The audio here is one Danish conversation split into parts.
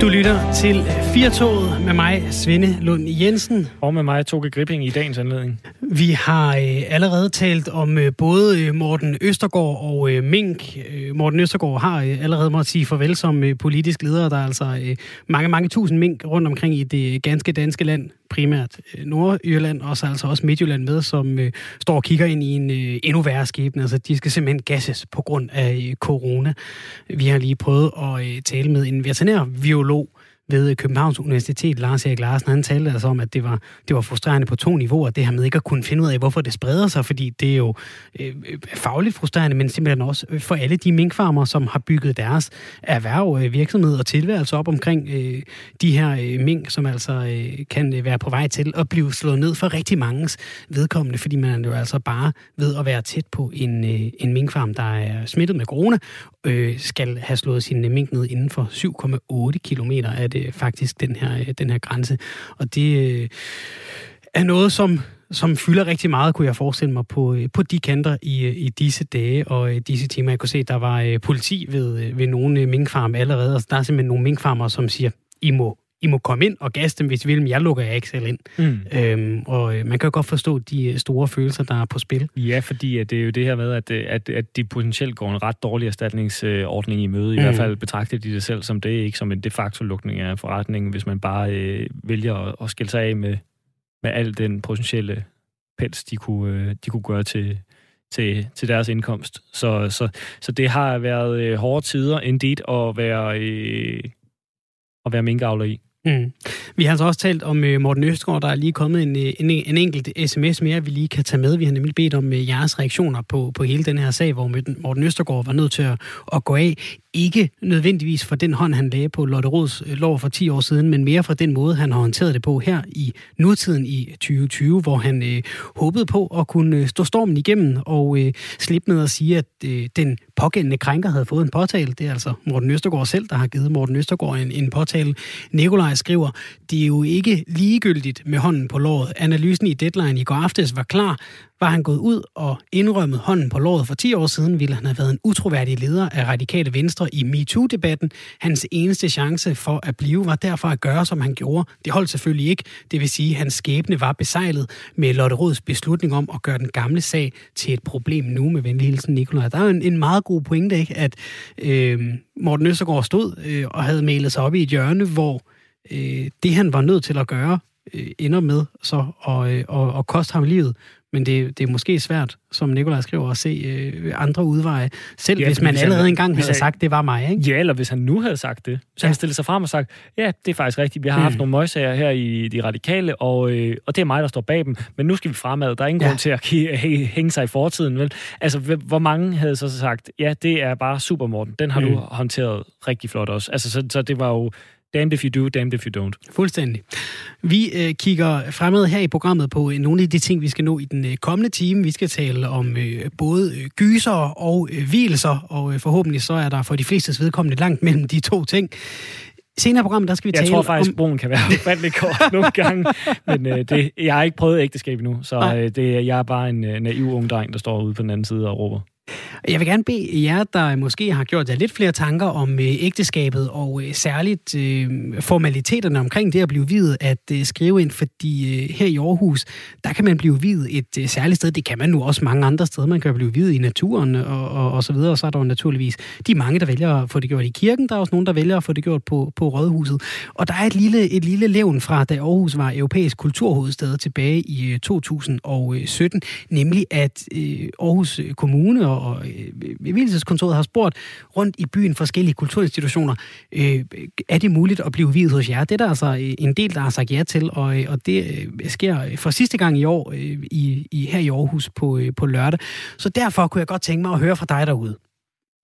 Du lytter til Firtoget med mig, Svende Lund Jensen. Og med mig, Toge Gripping, i dagens anledning. Vi har øh, allerede talt om øh, både øh, Morten Østergaard og øh, Mink. Øh, Morten Østergaard har øh, allerede måttet sige farvel som øh, politisk leder. Der er altså øh, mange, mange tusind mink rundt omkring i det ganske danske land. Primært øh, Nordjylland, og så altså også Midtjylland med, som øh, står og kigger ind i en øh, endnu værre skæbne. Altså, de skal simpelthen gasses på grund af øh, corona. Vi har lige prøvet at øh, tale med en veterinær biolog ved Københavns Universitet, Lars Erik Larsen, han talte altså om, at det var, det var frustrerende på to niveauer, det her med ikke at kunne finde ud af, hvorfor det spreder sig, fordi det er jo øh, øh fagligt frustrerende, men simpelthen også øh, for alle de minkfarmer, som har bygget deres erhverv, øh, virksomhed og tilværelse op omkring øh, de her øh, mink, som altså øh, kan øh, være på vej til at blive slået ned for rigtig mange vedkommende, fordi man jo altså bare ved at være tæt på en, øh, en minkfarm, der er smittet med corona, øh, skal have slået sin mink ned inden for 7,8 kilometer. Af det faktisk den her, øh, den her grænse. Og det øh, er noget, som som fylder rigtig meget, kunne jeg forestille mig, på, øh, på de kanter i, øh, i disse dage og disse timer. Jeg kunne se, at der var politi ved, ved nogle minkfarme allerede, og der er simpelthen nogle minkfarmer, som siger, I må i må komme ind og gasse dem, hvis I vil, men jeg lukker jer ikke selv ind. Mm. Øhm, og øh, man kan jo godt forstå de øh, store følelser, der er på spil. Ja, fordi at det er jo det her med, at, øh, at, at de potentielt går en ret dårlig erstatningsordning i møde. I mm. hvert fald betragter de det selv som det, ikke som en de facto lukning af forretningen, hvis man bare øh, vælger at, at skille sig af med, med al den potentielle pels, de kunne, øh, de kunne gøre til, til, til deres indkomst. Så, så, så det har været øh, hårde tider, indeed, at være, øh, at være minkavler i. Mm. Vi har altså også talt om øh, Morten Østgaard, der er lige kommet en, øh, en, en enkelt sms mere, vi lige kan tage med. Vi har nemlig bedt om øh, jeres reaktioner på, på hele den her sag, hvor Morten Østergaard var nødt til at, at gå af. Ikke nødvendigvis for den hånd, han lagde på Lotte Råds øh, lov for 10 år siden, men mere for den måde, han har håndteret det på her i nutiden i 2020, hvor han øh, håbede på at kunne øh, stå stormen igennem og øh, slippe med at sige, at øh, den pågældende krænker havde fået en påtale. Det er altså Morten Østergaard selv, der har givet Morten Østergaard en, en påtale. Nikolaj skriver, det er jo ikke ligegyldigt med hånden på låret. Analysen i Deadline i går aftes var klar. Var han gået ud og indrømmet hånden på låret for 10 år siden, ville han have været en utroværdig leder af radikale venstre i MeToo-debatten. Hans eneste chance for at blive var derfor at gøre, som han gjorde. Det holdt selvfølgelig ikke. Det vil sige, at hans skæbne var besejlet med Lotte Råds beslutning om at gøre den gamle sag til et problem nu med venlig hilsen Nikolaj. Der er jo en, en meget god pointe, ikke? at øh, Morten Østergaard stod øh, og havde malet sig op i et hjørne, hvor øh, det han var nødt til at gøre, øh, ender med så at, øh, at, at koste ham livet. Men det, det er måske svært, som Nikolaj skriver, at se øh, andre udveje. Selv ja, hvis man hvis allerede han, engang havde han, sagt, det var mig. Ikke? Ja, eller hvis han nu havde sagt det. Så ja. han stillede sig frem og sagt, ja, det er faktisk rigtigt. Vi har mm. haft nogle møgsager her i de radikale, og, øh, og det er mig, der står bag dem. Men nu skal vi fremad. Der er ingen ja. grund til at hænge sig i fortiden. Vel? Altså, hvor mange havde så sagt, ja, det er bare super, Morten. Den har mm. du håndteret rigtig flot også. Altså, så, så det var jo Damned if you do, damned if you don't. Fuldstændig. Vi øh, kigger fremad her i programmet på øh, nogle af de ting, vi skal nå i den øh, kommende time. Vi skal tale om øh, både øh, gyser og øh, hvilelser, og øh, forhåbentlig så er der for de fleste vedkommende langt mellem de to ting. Senere i programmet, der skal vi jeg tale Jeg tror faktisk, om... broen kan være ufattelig kort nogle gange, men øh, det, jeg har ikke prøvet ægteskab endnu, så øh, det, jeg er bare en øh, naiv ung dreng, der står ude på den anden side og råber. Jeg vil gerne bede jer, der måske har gjort jer lidt flere tanker om øh, ægteskabet, og øh, særligt øh, formaliteterne omkring det at blive videt, at øh, skrive ind, fordi øh, her i Aarhus, der kan man blive videt et øh, særligt sted. Det kan man nu også mange andre steder. Man kan blive videt i naturen og, og, og så videre, og så er der jo naturligvis de mange, der vælger at få det gjort i kirken. Der er også nogen, der vælger at få det gjort på, på Rådhuset. Og der er et lille, et lille levn fra, da Aarhus var europæisk kulturhovedstad tilbage i øh, 2017, nemlig at øh, Aarhus Kommune og, og bevilgelseskontoret øh, har spurgt rundt i byen forskellige kulturinstitutioner, øh, er det muligt at blive videt hos jer? Det er der altså øh, en del, der har sagt ja til, og, øh, og det sker for sidste gang i år i, i, her i Aarhus på, på lørdag. Så derfor kunne jeg godt tænke mig at høre fra dig derude.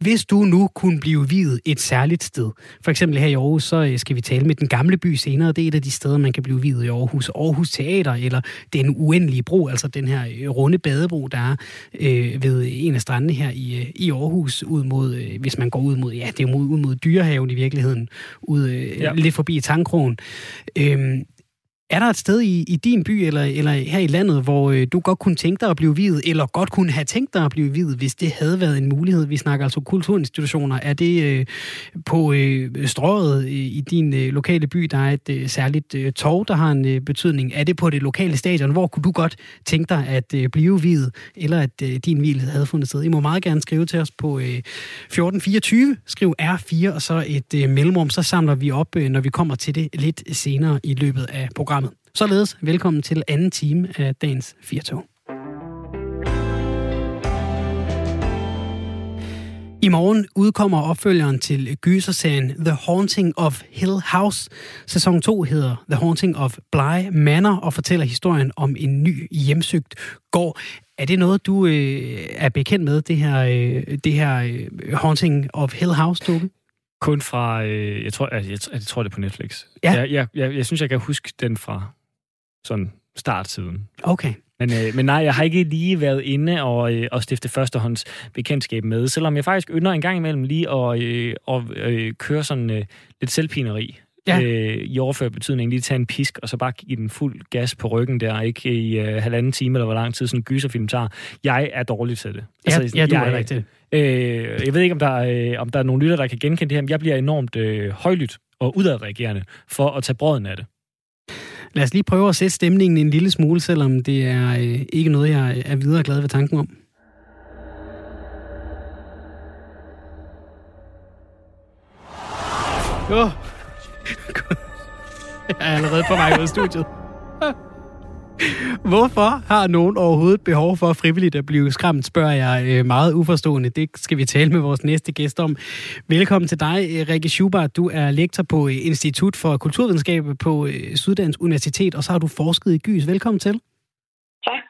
Hvis du nu kunne blive videt et særligt sted, for eksempel her i Aarhus, så øh, skal vi tale med den gamle by senere. Det er et af de steder, man kan blive videt i Aarhus. Aarhus Teater, eller den uendelige bro, altså den her øh, runde badebro, der er øh, ved en af strandene her i, øh, i Aarhus, ud mod, øh, hvis man går ud mod, ja, det er ud mod Dyrehaven i virkeligheden, ud øh, ja. lidt forbi Tankrogen. Øh, er der et sted i, i din by eller, eller her i landet, hvor øh, du godt kunne tænke dig at blive videt, eller godt kunne have tænkt dig at blive videt, hvis det havde været en mulighed? Vi snakker altså kulturinstitutioner. Er det øh, på øh, strøget i, i din øh, lokale by, der er et øh, særligt øh, torv, der har en øh, betydning? Er det på det lokale stadion? Hvor kunne du godt tænke dig at øh, blive videt, eller at øh, din hvil havde fundet sted? I må meget gerne skrive til os på øh, 1424. Skriv R4 og så et øh, mellemrum, så samler vi op, øh, når vi kommer til det lidt senere i løbet af programmet. Således velkommen til anden time af dagens Firtog. I morgen udkommer opfølgeren til gyserserien The Haunting of Hill House. Sæson 2 hedder The Haunting of Bly Manor og fortæller historien om en ny hjemsøgt gård. Er det noget, du øh, er bekendt med, det her, øh, det her øh, Haunting of Hill House, Dukke? Kun fra, øh, jeg, tror, jeg, jeg, jeg tror det er på Netflix. Ja. Jeg, jeg, jeg, jeg synes, jeg kan huske den fra sådan startsiden. Okay. Men, øh, men nej, jeg har ikke lige været inde og, øh, og stifte førstehånds bekendtskab med, selvom jeg faktisk ynder en gang imellem lige at, øh, at øh, køre sådan øh, lidt selvpineri. Ja. Øh, I overført betydning lige tage en pisk, og så bare give den fuld gas på ryggen der, ikke i øh, halvanden time, eller hvor lang tid sådan en gyserfilm tager. Jeg er dårlig til det. Altså, ja, du jeg, er ikke til det. Øh, jeg ved ikke, om der, øh, om der er nogle lytter, der kan genkende det her, men jeg bliver enormt øh, højlydt og udadreagerende for at tage brøden af det. Lad os lige prøve at sætte stemningen en lille smule, selvom det er øh, ikke noget, jeg er videre glad ved tanken om. Oh. Jeg er allerede på vej ud af studiet. Hvorfor har nogen overhovedet behov for frivilligt at blive skræmt, spørger jeg øh, meget uforstående. Det skal vi tale med vores næste gæst om. Velkommen til dig, øh, Rikke Schubert. Du er lektor på øh, Institut for Kulturvidenskab på Syddansk Universitet, og så har du forsket i gys. Velkommen til. Tak.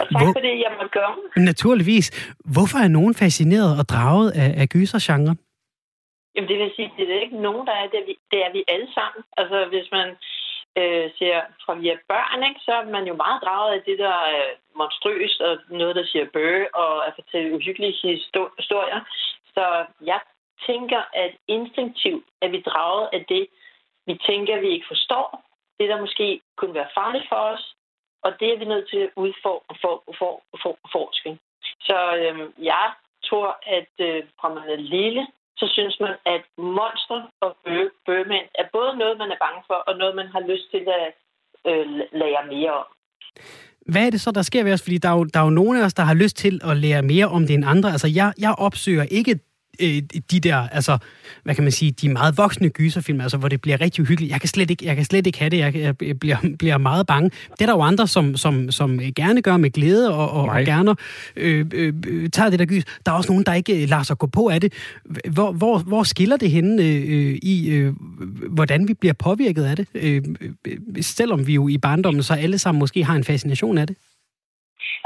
Og tak Hvor... for det, jeg måtte gøre. Naturligvis. Hvorfor er nogen fascineret og draget af, af gysergenren? Jamen det vil sige, det er ikke nogen, der er det. Er vi, det er vi alle sammen. Altså hvis man øh, ser fra via børn, ikke, så er man jo meget draget af det, der er monstrøst, og noget, der siger bøge, og at fortælle uhyggelige historier. Så jeg tænker, at instinktivt er vi draget af det, vi tænker, vi ikke forstår. Det, der måske kunne være farligt for os, og det er vi nødt til at udforske. For, for, for, for, så øh, jeg tror, at øh, fra man er lille, så synes man, at monster og bø- bøgemænd er både noget, man er bange for, og noget, man har lyst til at øh, lære mere om. Hvad er det så, der sker ved os? Fordi der er, jo, der er jo nogle af os, der har lyst til at lære mere om det end andre. Altså, jeg, jeg opsøger ikke øh, de der, altså, hvad kan man sige, de meget voksne gyserfilm, altså, hvor det bliver rigtig uhyggeligt. Jeg kan slet ikke, jeg kan slet ikke have det. Jeg, jeg bliver, bliver meget bange. Det er der jo andre, som, som, som gerne gør med glæde og, og, og gerne øh, øh, tager det der gys. Der er også nogen, der ikke øh, lader sig gå på af det. Hvor, hvor, hvor skiller det henne øh, i, øh, hvordan vi bliver påvirket af det? Øh, øh, selvom vi jo i barndommen så alle sammen måske har en fascination af det.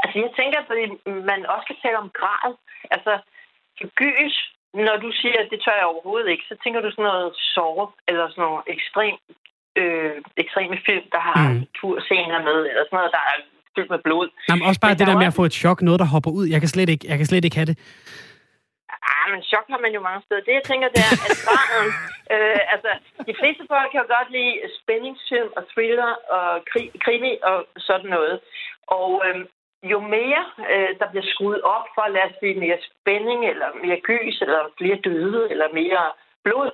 Altså, jeg tænker, at man også kan tale om grad. Altså, gys når du siger, at det tør jeg overhovedet ikke, så tænker du sådan noget sove, eller sådan noget ekstrem, øh, ekstreme film, der har mm. turscener med, eller sådan noget, der er fyldt med blod. Jamen, også bare men det der med at få et chok, noget, der hopper ud. Jeg kan slet ikke, jeg kan slet ikke have det. Ah, men chok har man jo mange steder. Det, jeg tænker, det er, at graden... øh, altså, de fleste folk kan jo godt lide spændingsfilm og thriller og kri- krimi og sådan noget. Og øh, jo mere øh, der bliver skruet op for at os sige mere spænding, eller mere gys, eller flere døde, eller mere blod,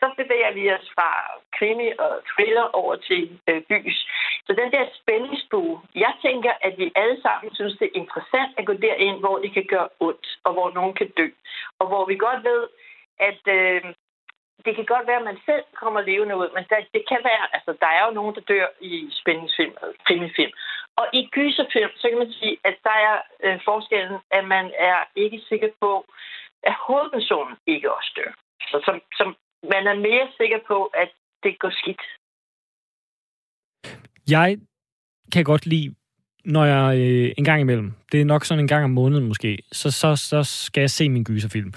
så bevæger vi os fra krimi og thriller over til øh, gys. Så den der spændingsbue, jeg tænker, at vi alle sammen synes, det er interessant at gå derind, hvor det kan gøre ondt, og hvor nogen kan dø. Og hvor vi godt ved, at øh, det kan godt være, at man selv kommer levende ud, men der, det kan være, altså der er jo nogen, der dør i spændingsfilm krimifilm. Og i gyserfilm, så kan man sige, at der er øh, forskellen, at man er ikke sikker på, at hovedpersonen ikke også dør. Så som, som man er mere sikker på, at det går skidt. Jeg kan godt lide, når jeg øh, en gang imellem, det er nok sådan en gang om måneden måske, så, så, så skal jeg se min gyserfilm.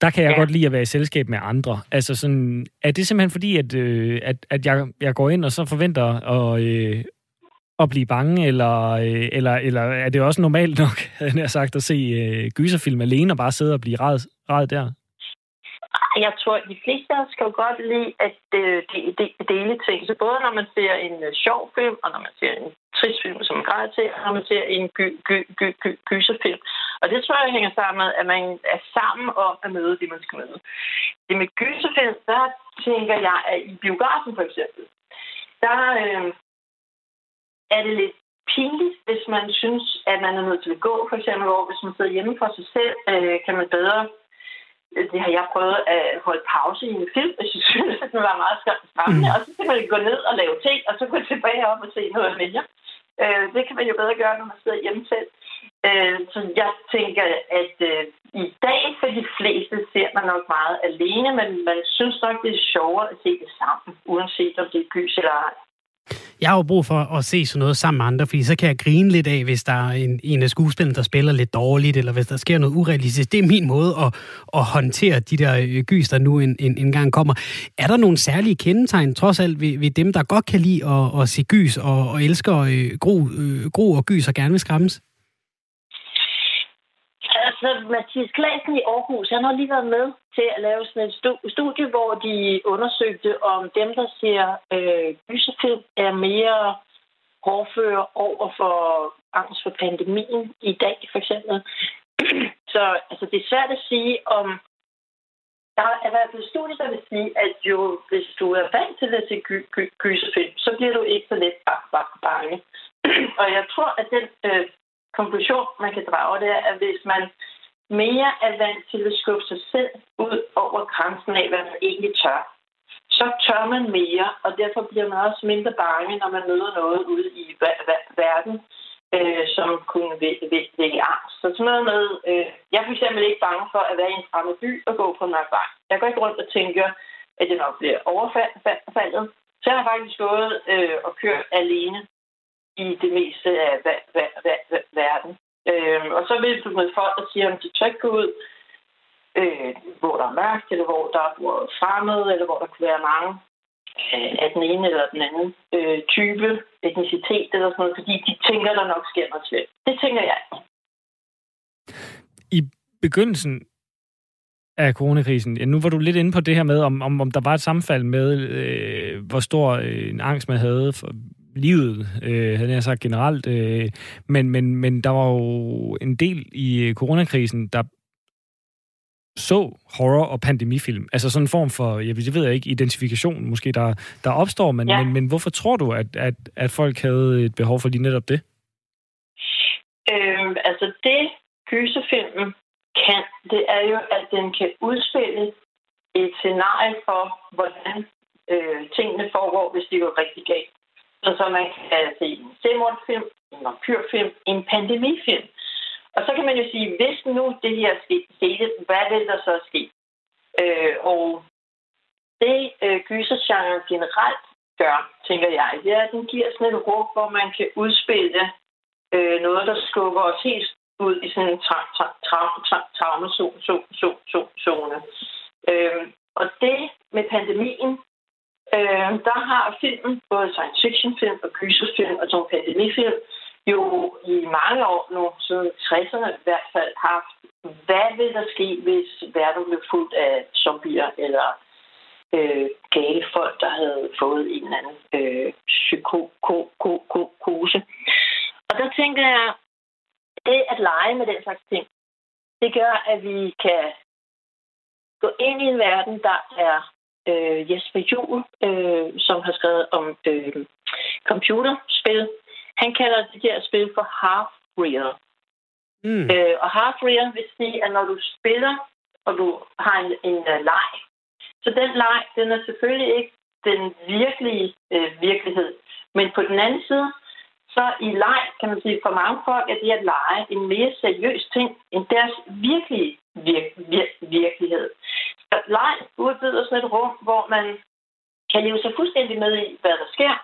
Der kan jeg ja. godt lide at være i selskab med andre. Altså sådan, er det simpelthen fordi, at, øh, at, at jeg, jeg går ind og så forventer at, øh, at blive bange, eller, øh, eller, eller er det også normalt nok, havde jeg sagt, at se øh, gyserfilm alene og bare sidde og blive ræd, ræd der? Jeg tror, at de fleste af os kan jo godt lide at øh, de, de, dele ting. Så både når man ser en øh, sjov film, og når man ser en trist film, som man græder til, og når man ser en gy, gy, gy, gy, gyserfilm. Og det tror jeg hænger sammen med, at man er sammen om at møde det, man skal møde. Det med gyserfilm, der tænker jeg, at i biografen for eksempel, der øh, er det lidt pinligt, hvis man synes, at man er nødt til at gå, for eksempel, hvor hvis man sidder hjemme for sig selv, øh, kan man bedre det har jeg prøvet at holde pause i en film, hvis jeg synes, at det var meget skræmmende. Mm. Og så kan man gå ned og lave ting, og så gå tilbage op og se noget mere. Øh, det kan man jo bedre gøre, når man sidder hjemme selv. Øh, så jeg tænker, at øh, i dag for de fleste ser man nok meget alene, men man synes nok, det er sjovere at se det sammen, uanset om det er gys eller ej. Jeg har jo brug for at se sådan noget sammen med andre, fordi så kan jeg grine lidt af, hvis der er en, en af skuespillerne, der spiller lidt dårligt, eller hvis der sker noget urealistisk. Det er min måde at, at håndtere de der øh, gys, der nu en, en, en gang kommer. Er der nogle særlige kendetegn, trods alt, ved, ved dem, der godt kan lide at, at se gys og, og elsker øh, gro, øh, gro og gys og gerne vil skræmmes? Altså, Mathias Klasen i Aarhus, han har lige været med til at lave sådan et studie, hvor de undersøgte, om dem, der ser øh, gyserfilm, er mere hårdfører over for angst for pandemien i dag, for eksempel. Så altså, det er svært at sige, om der er i hvert fald studier, der vil sige, at jo, hvis du er vant til at se gy- gy- gyserfilm, så bliver du ikke så let bange. Og jeg tror, at den øh, konklusion, man kan drage, det er, at hvis man mere er vant til at skubbe sig selv ud over grænsen af, hvad man egentlig tør, så tør man mere, og derfor bliver man også mindre bange, når man møder noget ude i verden, øh, som kunne vække angst. Så sådan noget med, øh, jeg er for eksempel ikke bange for at være i en fremmed by og gå på en mørk vej. Jeg går ikke rundt og tænker, at det nok bliver overfaldet. Så jeg har faktisk gået øh, og kørt alene i det meste af verden. Øh, og så vil du med folk, der siger, om de tør ikke gå ud, øh, hvor der er mørkt, eller hvor der er fremmede, eller hvor der kunne være mange øh, af den ene eller den anden øh, type, etnicitet eller sådan noget, fordi de tænker, der nok sker noget slemt. Det tænker jeg. I begyndelsen af coronakrisen. Ja, nu var du lidt inde på det her med, om, om, om der var et sammenfald med, øh, hvor stor øh, en angst man havde for, livet, øh, havde jeg sagt generelt. Øh, men, men, men der var jo en del i coronakrisen, der så horror- og pandemifilm. Altså sådan en form for, jeg ved, jeg ikke, identifikation måske, der, der opstår. Men, ja. men, men hvorfor tror du, at, at, at folk havde et behov for lige netop det? Øhm, altså det, gyserfilmen kan, det er jo, at den kan udspille et scenarie for, hvordan øh, tingene foregår, hvis de går rigtig galt. Så, så man kan se en selvmordsfilm, en vampyrfilm, en pandemifilm. Og så kan man jo sige, hvis nu det her skete, hvad vil der så ske? Øh, og det øh, gysergenren generelt gør, tænker jeg, det er, at den giver sådan et rum, hvor man kan udspille øh, noget, der skubber os helt ud i sådan en traumazone. Øh, og det med pandemien, Øh, der har filmen, både science fiction film og gyserfilm og sådan pandemifilm, jo i mange år nu, siden 60'erne i hvert fald, haft, hvad vil der ske, hvis verden blev fuldt af zombier eller øh, gale folk, der havde fået en eller anden øh, psykose. Og der tænker jeg, det at lege med den slags ting, det gør, at vi kan gå ind i en verden, der er øh, Jesper Juhl, øh, som har skrevet om øh, computerspil. Han kalder det her spil for half-real. Mm. Øh, og half-real vil sige, at når du spiller, og du har en, en uh, leg, så den leg, den er selvfølgelig ikke den virkelige øh, virkelighed. Men på den anden side, så i leg, kan man sige, for mange folk er det at lege en mere seriøs ting end deres virkelige vir- vir- virkelighed. Leg udbyder sådan et rum, hvor man kan leve sig fuldstændig med i, hvad der sker.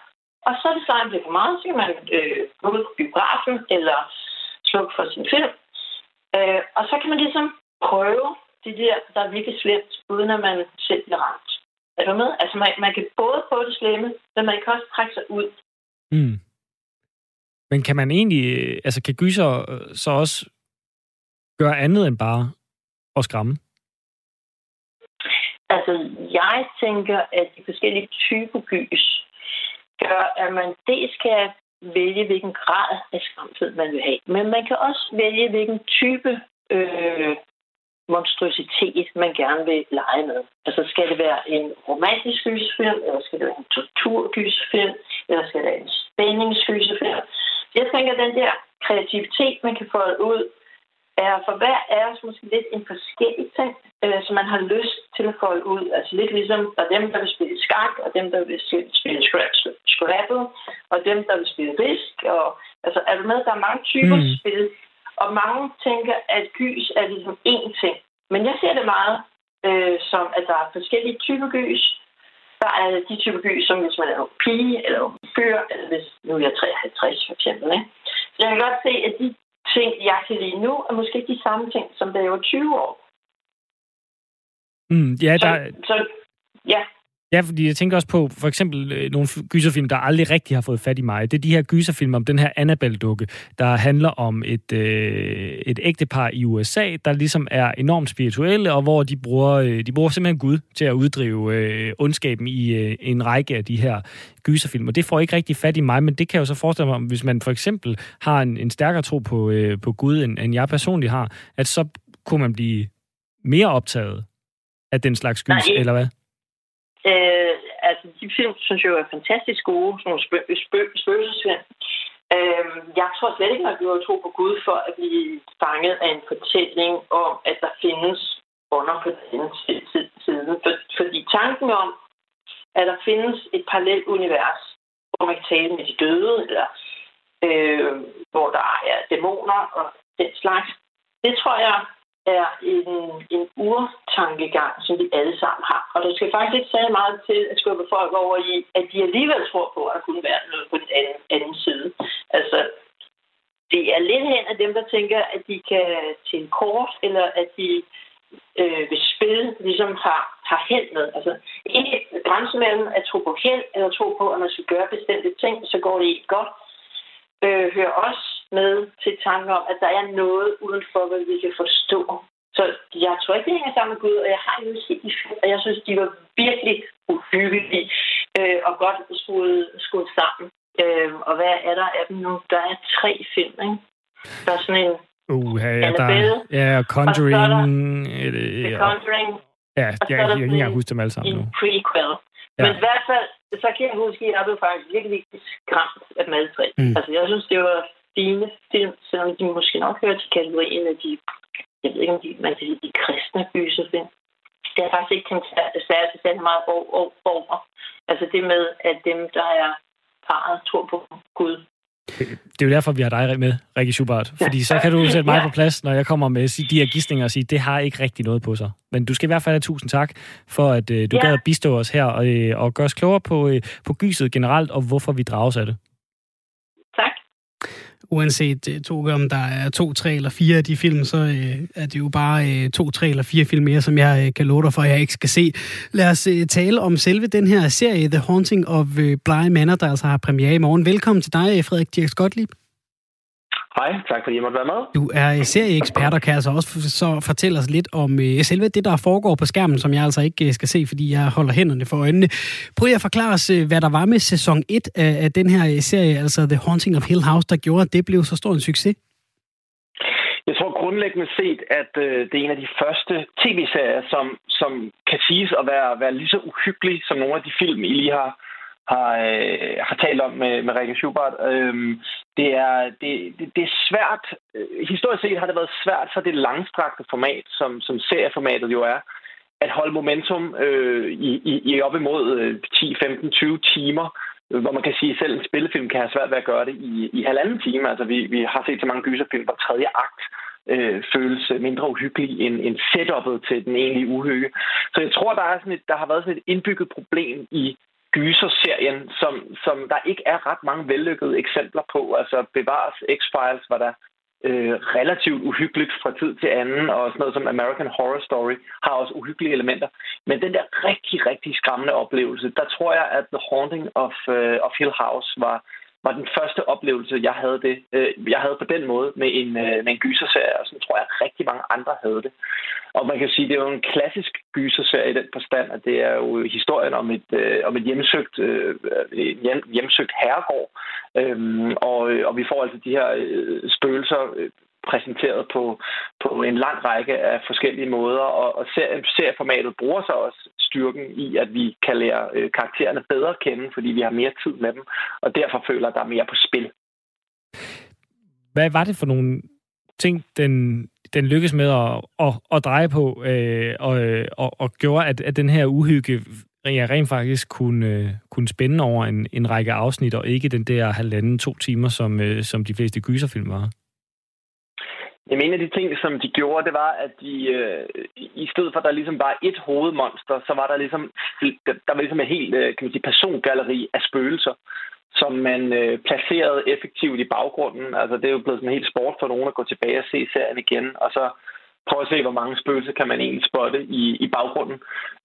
Og så hvis det lejen bliver for meget, så kan man øh, gå ud på biografen eller slukke for sin film. Øh, og så kan man ligesom prøve det der, der er virkelig slemt, uden at man selv bliver ramt. Er du med? Altså man, man kan både få det slemme, men man kan også trække sig ud. Mm. Men kan man egentlig, øh, altså kan gyser øh, så også gøre andet end bare at skræmme? Altså, jeg tænker, at de forskellige typer gys gør, at man dels kan vælge, hvilken grad af skræmthed man vil have. Men man kan også vælge, hvilken type øh, monstrositet, man gerne vil lege med. Altså, skal det være en romantisk gyserfilm, eller skal det være en torturgyserfilm, eller skal det være en spændingsgyserfilm? Jeg tænker, at den der kreativitet, man kan folde ud, er for hver af os måske lidt en forskellig ting, øh, som man har lyst til at folde ud. Altså lidt ligesom, der er dem, der vil spille skak, og dem, der vil spille Scrabble, og dem, der vil spille risk. Og, altså, er du med? Der er mange typer mm. spil, og mange tænker, at gys er ligesom én ting. Men jeg ser det meget øh, som, at der er forskellige typer gys. Der er de typer gys, som hvis man er en pige eller en fyr, eller hvis nu er jeg 53 for eksempel. Ikke? Så jeg kan godt se, at de ting, jeg kan lide nu, er måske de samme ting, som da jeg var 20 år. Mm, ja, der... Så, så, ja. Ja, fordi jeg tænker også på for eksempel øh, nogle gyserfilm, der aldrig rigtig har fået fat i mig. Det er de her gyserfilm om den her Annabelle-dukke, der handler om et, øh, et ægtepar i USA, der ligesom er enormt spirituelle, og hvor de bruger, øh, de bruger simpelthen Gud til at uddrive øh, ondskaben i øh, en række af de her gyserfilm. Og det får ikke rigtig fat i mig, men det kan jeg jo så forestille mig, hvis man for eksempel har en, en stærkere tro på, øh, på Gud, end, end jeg personligt har, at så kunne man blive mere optaget af den slags gys, Nej, eller hvad? Øh, altså, de film, synes jeg jo er fantastisk gode, sådan nogle spø- spø- spøgelsesfilm. Øh, jeg tror slet ikke, at vi har tro på Gud for at blive fanget af en fortælling om, at der findes under på den side. For, fordi tanken om, at der findes et parallelt univers, hvor man kan tale med de døde, eller øh, hvor der er dæmoner og den slags, det tror jeg er en, en urtankegang, som vi alle sammen har. Og der skal faktisk ikke særlig meget til at skubbe folk over i, at de alligevel tror på, at der kunne være noget på den anden, anden side. Altså, det er lidt hen af dem, der tænker, at de kan til kort, eller at de øh, ved spil ligesom har, har held med. Altså, en grænsen mellem at tro på held, eller tro på, at man skal gøre bestemte ting, så går det ikke godt, øh, hører også med til tanken om, at der er noget udenfor, hvad vi kan forstå. Så jeg tror ikke, det hænger sammen med Gud, og jeg har jo set de og jeg synes, de var virkelig uhyggelige øh, og godt skruet, skruet sammen. Øh, og hvad er der af dem nu? Der er tre film, ikke? Der er sådan en Uh, ja, ja, der, ja, Conjuring. Og der, The Conjuring. Ja, jeg, jeg, jeg, jeg kan ikke engang huske dem alle sammen en nu. prequel. Ja. Men i hvert fald, så kan jeg huske, at jeg blev faktisk virkelig, virkelig skræmt af madtræ. Mm. Altså, jeg synes, det var fine film, selvom de måske nok hører til kategorien af de, jeg ved ikke om de, man kan sige, de kristne gyserfilm. Det er faktisk ikke særlig, særlig meget over. Altså det med, at dem, der er parret, tror på Gud. Det er jo derfor, vi har dig med, Rikke Schubert. Fordi så kan du sætte mig på plads, når jeg kommer med de her gidsninger og sige, det har ikke rigtig noget på sig. Men du skal i hvert fald have tusind tak for, at uh, du ja. gad at bistå os her og, uh, og gøre os klogere på, uh, på gyset generelt, og hvorfor vi drages af det uanset øh, to, om der er to, tre eller fire af de film, så øh, er det jo bare øh, to, tre eller fire film mere, som jeg øh, kan love dig for, at jeg ikke skal se. Lad os øh, tale om selve den her serie, The Haunting of øh, Bly Manor, der altså har premiere i morgen. Velkommen til dig, Frederik Dirks Gottlieb. Hej, tak fordi jeg måtte være med. Du er serieekspert og kan altså også så fortælle os lidt om uh, selve det, der foregår på skærmen, som jeg altså ikke uh, skal se, fordi jeg holder hænderne for øjnene. Prøv at forklare os, uh, hvad der var med sæson 1 af, af den her serie, altså The Haunting of Hill House, der gjorde, at det blev så stor en succes. Jeg tror grundlæggende set, at øh, det er en af de første tv-serier, som, som kan siges at være, være lige så uhyggelig som nogle af de film, I lige har, har, øh, har talt om med, med Rikke Schubert. Øhm, det, er, det, det, det er svært. Øh, historisk set har det været svært for det langstrakte format, som, som serieformatet jo er, at holde momentum øh, i, i, i op imod 10, 15, 20 timer, øh, hvor man kan sige, at selv en spillefilm kan have svært ved at gøre det i, i halvanden time. Altså, vi, vi har set så mange gyserfilm, hvor tredje akt øh, føles mindre uhyggelig end, end setupet til den egentlige uhygge. Så jeg tror, der, er sådan et, der har været sådan et indbygget problem i gyserserien, som, som der ikke er ret mange vellykkede eksempler på. Altså bevares X-Files var der øh, relativt uhyggeligt fra tid til anden, og sådan noget som American Horror Story har også uhyggelige elementer. Men den der rigtig, rigtig skræmmende oplevelse, der tror jeg, at The Haunting of, uh, of Hill House var, var den første oplevelse, jeg havde det. Øh, jeg havde på den måde med en, øh, med en gyserserie, og sådan tror jeg, at rigtig mange andre havde det. Og man kan sige, det er jo en klassisk gyserserie i den forstand, at det er jo historien om et, øh, om et hjemsøgt, hjem, hjemsøgt herregård. Øhm, og, og vi får altså de her spøgelser præsenteret på, på en lang række af forskellige måder, og, og serieformatet bruger sig også styrken i, at vi kan lære øh, karaktererne bedre at kende, fordi vi har mere tid med dem, og derfor føler, at der er mere på spil. Hvad var det for nogle ting, den, den lykkedes med at, at, at dreje på, øh, og, og, og gjorde, at, at den her uhygge ja, rent faktisk kunne, øh, kunne spænde over en, en række afsnit, og ikke den der halvanden, to timer, som, øh, som de fleste gyserfilm var? Jamen, en af de ting, som de gjorde, det var, at de, øh, i stedet for, at der ligesom var et hovedmonster, så var der ligesom, der var ligesom et helt øh, kan man sige, persongalleri af spøgelser, som man øh, placerede effektivt i baggrunden. Altså, det er jo blevet sådan en helt sport for nogen at gå tilbage og se serien igen, og så prøve at se, hvor mange spøgelser kan man egentlig spotte i, i baggrunden.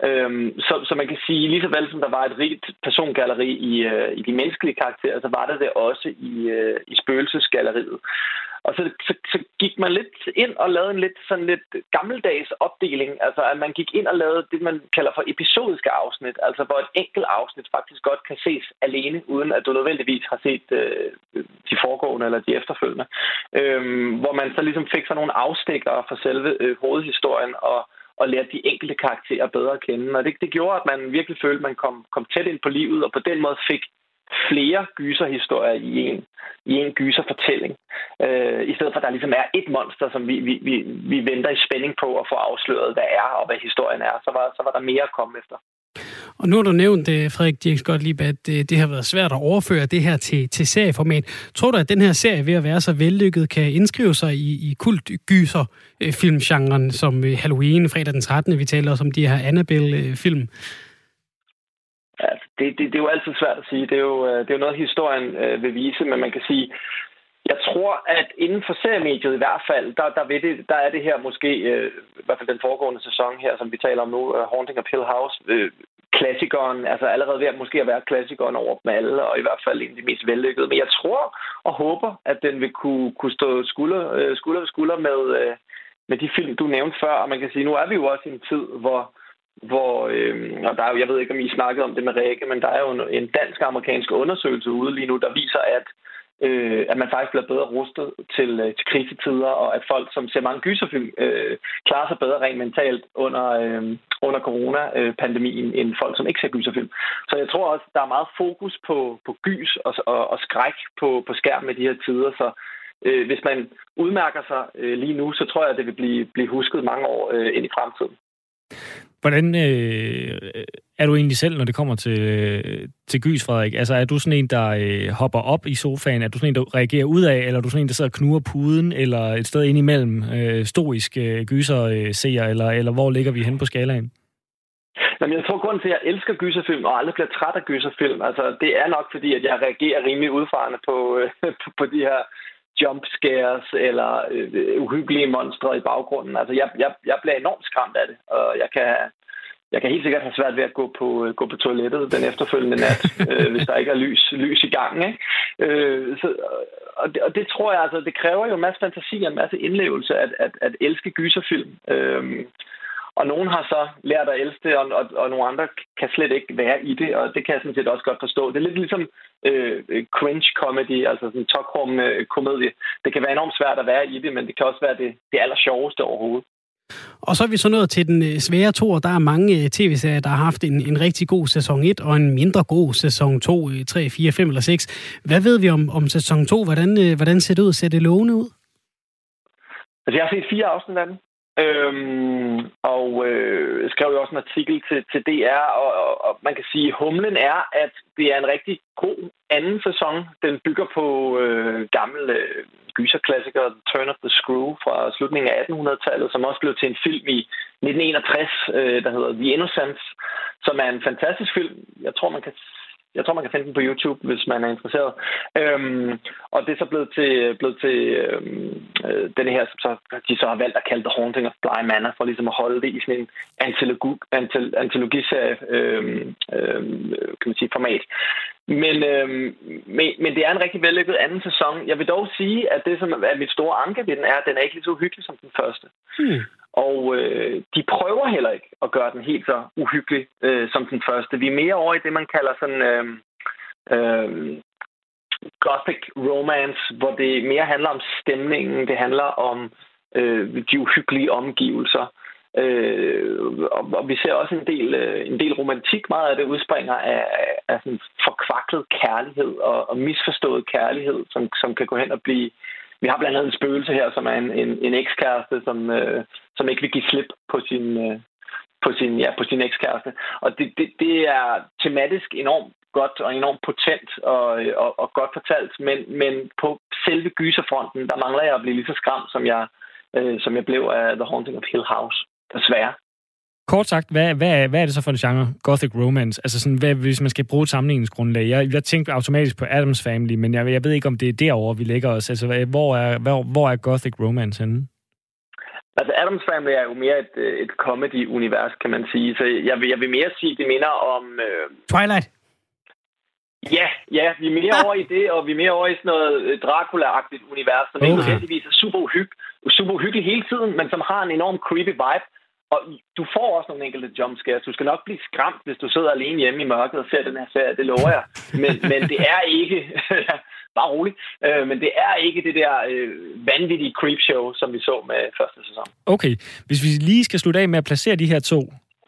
Øhm, så, så man kan sige, lige så vel som der var et rigt persongalleri i, øh, i de menneskelige karakterer, så var der det også i, øh, i spøgelsesgalleriet. Og så, så, så gik man lidt ind og lavede en lidt, sådan lidt gammeldags opdeling. Altså, at man gik ind og lavede det, man kalder for episodiske afsnit. Altså, hvor et enkelt afsnit faktisk godt kan ses alene, uden at du nødvendigvis har set øh, de foregående eller de efterfølgende. Øhm, hvor man så ligesom fik sådan nogle afstikker for selve øh, hovedhistorien og og lærte de enkelte karakterer bedre at kende. Og det, det gjorde, at man virkelig følte, at man kom, kom tæt ind på livet, og på den måde fik flere gyserhistorier i en, i en gyserfortælling. Øh, I stedet for, at der ligesom er et monster, som vi, vi, vi, vi venter i spænding på at få afsløret, hvad er og hvad historien er, så var, så var der mere at komme efter. Og nu har du nævnt, øh, Frederik Dirks lige, at det, det har været svært at overføre det her til, til serieformat. Tror du, at den her serie ved at være så vellykket kan indskrive sig i, i kultgyser øh, filmgenren som Halloween, fredag den 13. Vi taler også om de her Annabelle-film. Det, det, det er jo altid svært at sige. Det er jo, øh, det er jo noget, historien øh, vil vise, men man kan sige, jeg tror, at inden for seriemediet i hvert fald, der, der, ved det, der er det her måske, øh, i hvert fald den foregående sæson her, som vi taler om nu, øh, Haunting of Hill House, øh, klassikeren, altså allerede ved at måske at være klassikeren over dem alle, og i hvert fald en af de mest vellykkede. Men jeg tror og håber, at den vil kunne, kunne stå skulder, øh, skulder ved skulder med, øh, med de film, du nævnte før, og man kan sige, nu er vi jo også i en tid, hvor hvor, øh, og der er jo, jeg ved ikke, om I snakkede om det med Rikke, men der er jo en, en dansk-amerikansk undersøgelse ude lige nu, der viser, at, øh, at man faktisk bliver bedre rustet til, øh, til krisetider, og at folk, som ser mange gyserfilm, øh, klarer sig bedre rent mentalt under, øh, under coronapandemien, øh, end folk, som ikke ser gyserfilm. Så jeg tror også, der er meget fokus på, på gys og, og, og skræk på, på skærmen i de her tider, så øh, hvis man udmærker sig øh, lige nu, så tror jeg, at det vil blive, blive husket mange år øh, ind i fremtiden. Hvordan øh, er du egentlig selv, når det kommer til, øh, til gys, Frederik? Altså, er du sådan en, der øh, hopper op i sofaen? Er du sådan en, der reagerer ud af? Eller er du sådan en, der sidder og knuger puden? Eller et sted ind imellem øh, stoisk øh, gyser øh, ser? Eller, eller hvor ligger vi hen på skalaen? Jamen, jeg tror, grunden til, at jeg elsker gyserfilm og aldrig bliver træt af gyserfilm, altså, det er nok fordi, at jeg reagerer rimelig udfarende på, øh, på, på de her jump scares eller øh, uhyggelige monstre i baggrunden. Altså, jeg, jeg, jeg bliver enormt skræmt af det, og jeg kan, jeg kan helt sikkert have svært ved at gå på, øh, gå på toilettet den efterfølgende nat, øh, hvis der ikke er lys, lys i gang. Ikke? Øh, så, og, det, og det tror jeg, altså, det kræver jo en masse fantasi og en masse indlevelse at, at, at elske gyserfilm. Øh, og nogen har så lært at elske det, og, og, og nogle andre kan slet ikke være i det, og det kan jeg sådan set også godt forstå. Det er lidt ligesom øh, cringe comedy, altså sådan øh, komedie. Det kan være enormt svært at være i det, men det kan også være det, det aller sjoveste overhovedet. Og så er vi så nået til den øh, svære tor. Der er mange øh, tv-serier, der har haft en, en rigtig god sæson 1 og en mindre god sæson 2, 3, 4, 5 eller 6. Hvad ved vi om, om sæson 2? Hvordan, øh, hvordan ser det ud? Ser det lovende ud? Altså, jeg har set fire afsnit af den. Øhm, og øh, skrev jo også en artikel til, til DR, og, og, og man kan sige, humlen er, at det er en rigtig god anden sæson. Den bygger på øh, gammel øh, gyserklassiker Turn of the Screw fra slutningen af 1800-tallet, som også blev til en film i 1961, øh, der hedder The Innocents, som er en fantastisk film. Jeg tror, man kan jeg tror, man kan finde den på YouTube, hvis man er interesseret. Øhm, og det er så blevet til, blevet til øhm, øh, den her, som så, de så har valgt at kalde The Haunting of Bly Manor, for ligesom at holde det i sådan en antologi, antil, antologiserie øhm, øhm, kan man sige, format. Men, øhm, men, men det er en rigtig vellykket anden sæson. Jeg vil dog sige, at det, som er mit store anke ved den, er, at den er ikke lige så hyggelig som den første. Hmm. Og øh, de prøver heller ikke at gøre den helt så uhyggelig øh, som den første. Vi er mere over i det, man kalder sådan øh, øh, gothic romance, hvor det mere handler om stemningen, det handler om øh, de uhyggelige omgivelser. Øh, og, og vi ser også en del, øh, en del romantik. Meget af det udspringer af, af sådan forkvaklet kærlighed og, og misforstået kærlighed, som, som kan gå hen og blive... Vi har blandt andet en spøgelse her, som er en, en, en ekskæreste, som, øh, som ikke vil give slip på sin, øh, på sin, ja, på sin ekskæreste. Og det, det, det er tematisk enormt godt og enormt potent og, og, og godt fortalt, men, men på selve gyserfronten, der mangler jeg at blive lige så skræmt, som jeg, øh, som jeg blev af The Haunting of Hill House desværre. Kort sagt, hvad, hvad, hvad er det så for en genre, Gothic Romance? Altså sådan, hvad, hvis man skal bruge et sammenligningsgrundlag. Jeg, jeg tænkte automatisk på Adams Family, men jeg, jeg ved ikke, om det er derovre, vi lægger os. Altså, hvor er, hvor, hvor er Gothic Romance henne? Altså, Adams Family er jo mere et, et comedy-univers, kan man sige. Så jeg vil, jeg vil mere sige, det minder om... Øh... Twilight? Ja, ja, vi er mere over i det, og vi er mere over i sådan noget øh, Dracula-agtigt univers, som okay. ikke nødvendigvis er super, uhyg, super uhyggeligt hele tiden, men som har en enorm creepy vibe. Og du får også nogle enkelte jumpscares. Du skal nok blive skræmt, hvis du sidder alene hjemme i mørket og ser den her serie, det lover jeg. Men, men det er ikke, bare roligt, øh, men det er ikke det der øh, vanvittige creepshow, som vi så med første sæson. Okay, hvis vi lige skal slutte af med at placere de her to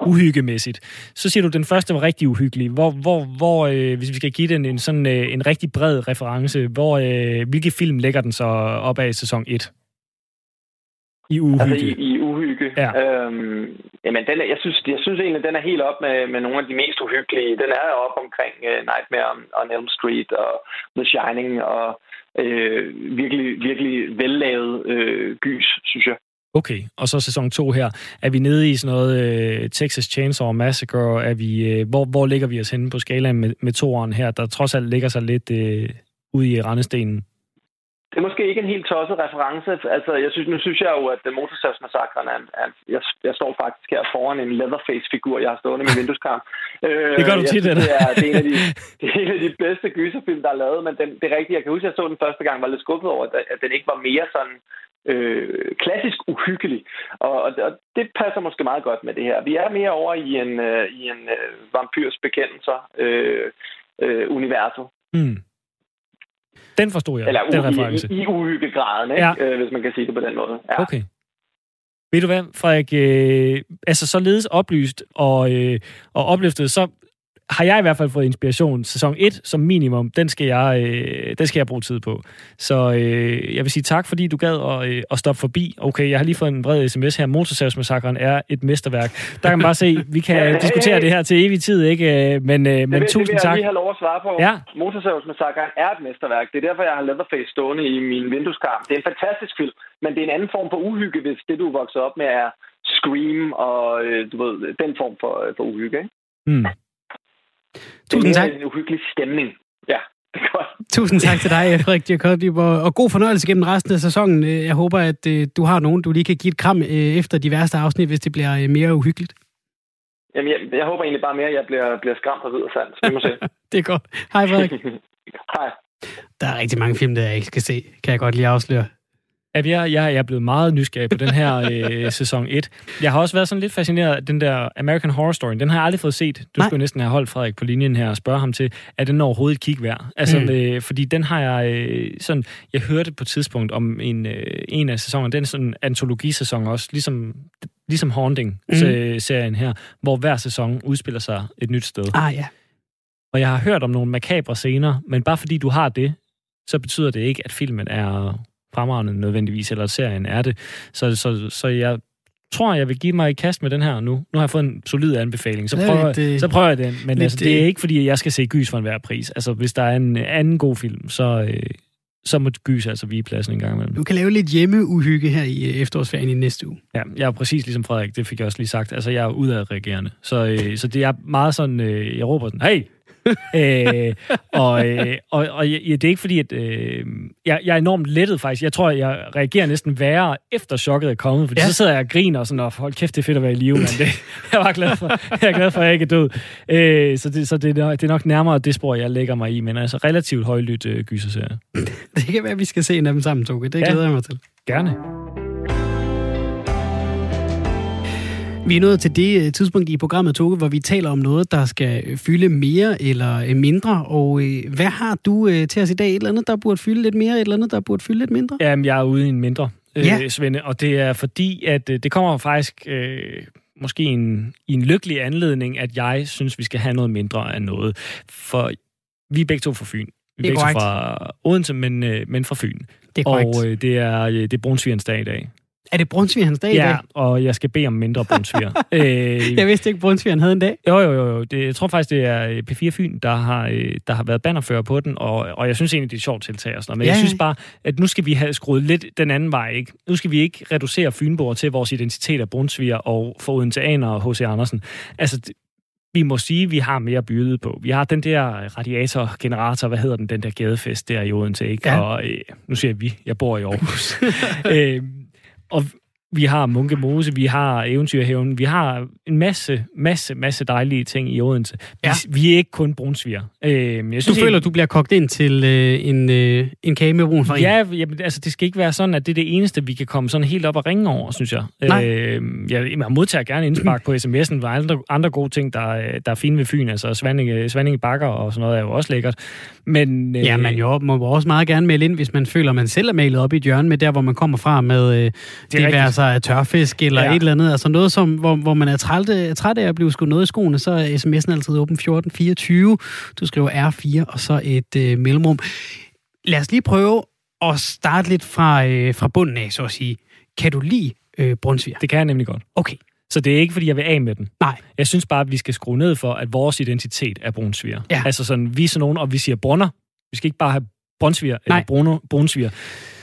uhyggemæssigt. Så siger du, at den første var rigtig uhyggelig. Hvor, hvor, hvor øh, hvis vi skal give den en sådan øh, en rigtig bred reference, hvor, øh, hvilke film lægger den så op af sæson 1? I uhygge. Altså i, i uhygge. Ja. Øhm, jamen, den er, jeg, synes, jeg synes egentlig, den er helt op med, med nogle af de mest uhyggelige. Den er op omkring uh, Nightmare on Elm Street og The Shining og øh, virkelig, virkelig vellavet øh, gys, synes jeg. Okay, og så sæson 2 her. Er vi nede i sådan noget uh, Texas Chainsaw Massacre? Er vi, uh, hvor, hvor ligger vi os henne på skalaen med, med toeren her, der trods alt ligger sig lidt uh, ude i rendestenen? Det er måske ikke en helt tosset reference. Altså, jeg synes, nu synes jeg jo, at Motorsavsmassakren er, er jeg, jeg står faktisk her foran en Leatherface-figur, jeg har stående i min vindueskarm. Øh, det gør du tit, det, det, er, det, er en af de, det er en af de bedste gyserfilm, der er lavet, men den, det er rigtigt. Jeg kan huske, at jeg så den første gang, var lidt skuffet over, at, at den ikke var mere sådan øh, klassisk uhyggelig. Og, og, og det passer måske meget godt med det her. Vi er mere over i en, øh, i en øh, vampyrs bekendelser øh, øh, universet. Mm. Den forstod jeg, Eller den reference. i, i uhyggegraden, ikke? Ja. Øh, hvis man kan sige det på den måde. Ja. Okay. Ved du hvad, Frederik? Øh, altså således oplyst og, øh, og opløftet, så har jeg i hvert fald fået inspiration. Sæson 1 som minimum, den skal jeg, øh, den skal jeg bruge tid på. Så øh, jeg vil sige tak, fordi du gad at, øh, at stoppe forbi. Okay, jeg har lige fået en bred sms her. Motorsavsmassakren er et mesterværk. Der kan man bare se, vi kan diskutere det her til evig tid, ikke? Men, øh, men det, tusind det tak. Det vil jeg lige have lov at svare på. Ja. Motorsavsmassakren er et mesterværk. Det er derfor, jeg har Leatherface stående i min vindueskarm. Det er en fantastisk film, men det er en anden form for uhygge, hvis det, du er vokset op med, er Scream og øh, du ved, den form for, for uhygge, ikke? Mm. Tusind tak. en uhyggelig stemning. Ja, det er. Tusind tak til dig, Frederik Jakob, og god fornøjelse gennem resten af sæsonen. Jeg håber, at øh, du har nogen, du lige kan give et kram øh, efter de værste afsnit, hvis det bliver øh, mere uhyggeligt. Jamen, jeg, jeg håber egentlig bare mere, at jeg bliver, bliver skræmt og videre sandt. Vi må se. det er godt. Hej, Frederik. Hej. Der er rigtig mange film, der jeg ikke skal se, kan jeg godt lige afsløre at jeg, jeg er blevet meget nysgerrig på den her øh, sæson 1. Jeg har også været sådan lidt fascineret af den der American Horror Story. Den har jeg aldrig fået set. Du Nej. skulle næsten have holdt Frederik på linjen her og spørge ham til, er den overhovedet et kig værd? Altså, mm. øh, fordi den har jeg øh, sådan... Jeg hørte på et tidspunkt om en, øh, en af sæsonerne, den er sådan en antologisæson også, ligesom, ligesom Haunting-serien mm. her, hvor hver sæson udspiller sig et nyt sted. Ah, ja. Og jeg har hørt om nogle makabre scener, men bare fordi du har det, så betyder det ikke, at filmen er fremragende nødvendigvis, eller serien er det. Så, så, så jeg tror, jeg vil give mig i kast med den her nu. Nu har jeg fået en solid anbefaling, så prøver, det, så prøver jeg den. Men altså, det er ikke, fordi jeg skal se Gys for enhver pris. Altså, hvis der er en anden god film, så, øh, så må Gys altså vige pladsen en gang imellem. Du kan lave lidt hjemmeuhygge her i øh, efterårsferien i næste uge. Ja, jeg er præcis ligesom Frederik, det fik jeg også lige sagt. Altså, jeg er udadreagerende. Så, øh, så det er meget sådan, øh, jeg råber sådan, hey, øh, og, øh, og, og ja, det er ikke fordi, at øh, jeg, jeg er enormt lettet faktisk. Jeg tror, jeg reagerer næsten værre efter chokket er kommet, fordi ja. så sidder jeg og griner og sådan, og hold kæft, det er fedt at være i live, men det, jeg var glad for, jeg er glad for, at jeg ikke er død. Øh, så det, så det, det er nok nærmere det spor, jeg lægger mig i, men altså relativt højlydt øh, gyserserie. Det kan være, at vi skal se en af dem sammen, Toge. Det glæder ja. jeg mig til. Gerne. Vi er nået til det øh, tidspunkt i programmet, Toge, hvor vi taler om noget, der skal fylde mere eller øh, mindre. Og øh, hvad har du øh, til os i dag? Et eller andet, der burde fylde lidt mere, et eller andet, der burde fylde lidt mindre? Jamen, jeg er ude i en mindre, øh, Ja. Svende, og det er fordi, at øh, det kommer faktisk øh, måske en, i en lykkelig anledning, at jeg synes, vi skal have noget mindre af noget. For vi er begge to fra Fyn. Vi Det er begge to korrekt. fra Odense, men, øh, men fra Fyn. Det er korrekt. Og øh, det er, øh, det er brunsvigerens dag i dag. Er det Brunsvigerens dag i Ja, dag? og jeg skal bede om mindre brunsviger. øh, Jeg vidste ikke, at Brunsvigeren havde en dag. Jo, jo, jo. jo. Det, jeg tror faktisk, det er øh, P4 Fyn, der har, øh, der har været bannerfører på den, og, og jeg synes egentlig, det er et sjovt tiltag og sådan noget. Men Ja, jeg synes bare, at nu skal vi have skruet lidt den anden vej, ikke? Nu skal vi ikke reducere Fynborg til vores identitet af brunsviger og få Odenseaner og H.C. Andersen. Altså, vi må sige, at vi har mere byde på. Vi har den der radiator-generator, hvad hedder den, den der gadefest der i Odense, ikke? Ja. Og øh, nu siger jeg vi, jeg bor i Aarhus. øh, og vi har Munke Mose, vi har Eventyrhaven, vi har en masse, masse, masse dejlige ting i Odense. Vi, Ja. vi er ikke kun brunsviger. Øh, jeg Du synes, føler, du bliver kogt ind til øh, en, øh, en kage med brun farin? Ja, jamen, altså, det skal ikke være sådan, at det er det eneste, vi kan komme sådan helt op og ringe over, synes jeg. Nej. Øh, jeg, jeg modtager gerne indspark på sms'en, og andre, andre gode ting, der, er- der er fine ved Fyn. Altså, Svandinge, Svandinge Bakker og sådan noget er jo også lækkert. Men, øh, Ja, man jo må også meget gerne melde ind, hvis man føler, at man selv er malet op i et hjørne med der, hvor man kommer fra med øh, det, det være sig tørfisk eller ja. Et eller andet. Altså noget, som, hvor, hvor man er træt, af- træt af at blive skudt noget i skoene, så er sms'en altid åben 1424. Du skriver R4 og så et øh, mellemrum. Lad os lige prøve at starte lidt fra, øh, fra bunden af, så at sige. Kan du lide øh, brunsviger? Det kan jeg nemlig godt. Okay. Så det er ikke, fordi jeg vil af med den. Nej. Jeg synes bare, at vi skal skrue ned for, at vores identitet er brunsviger. Ja. Altså sådan, vi er sådan nogen, og vi siger brunner. Vi skal ikke bare have brunsviger Nej. eller bruno, brunsviger.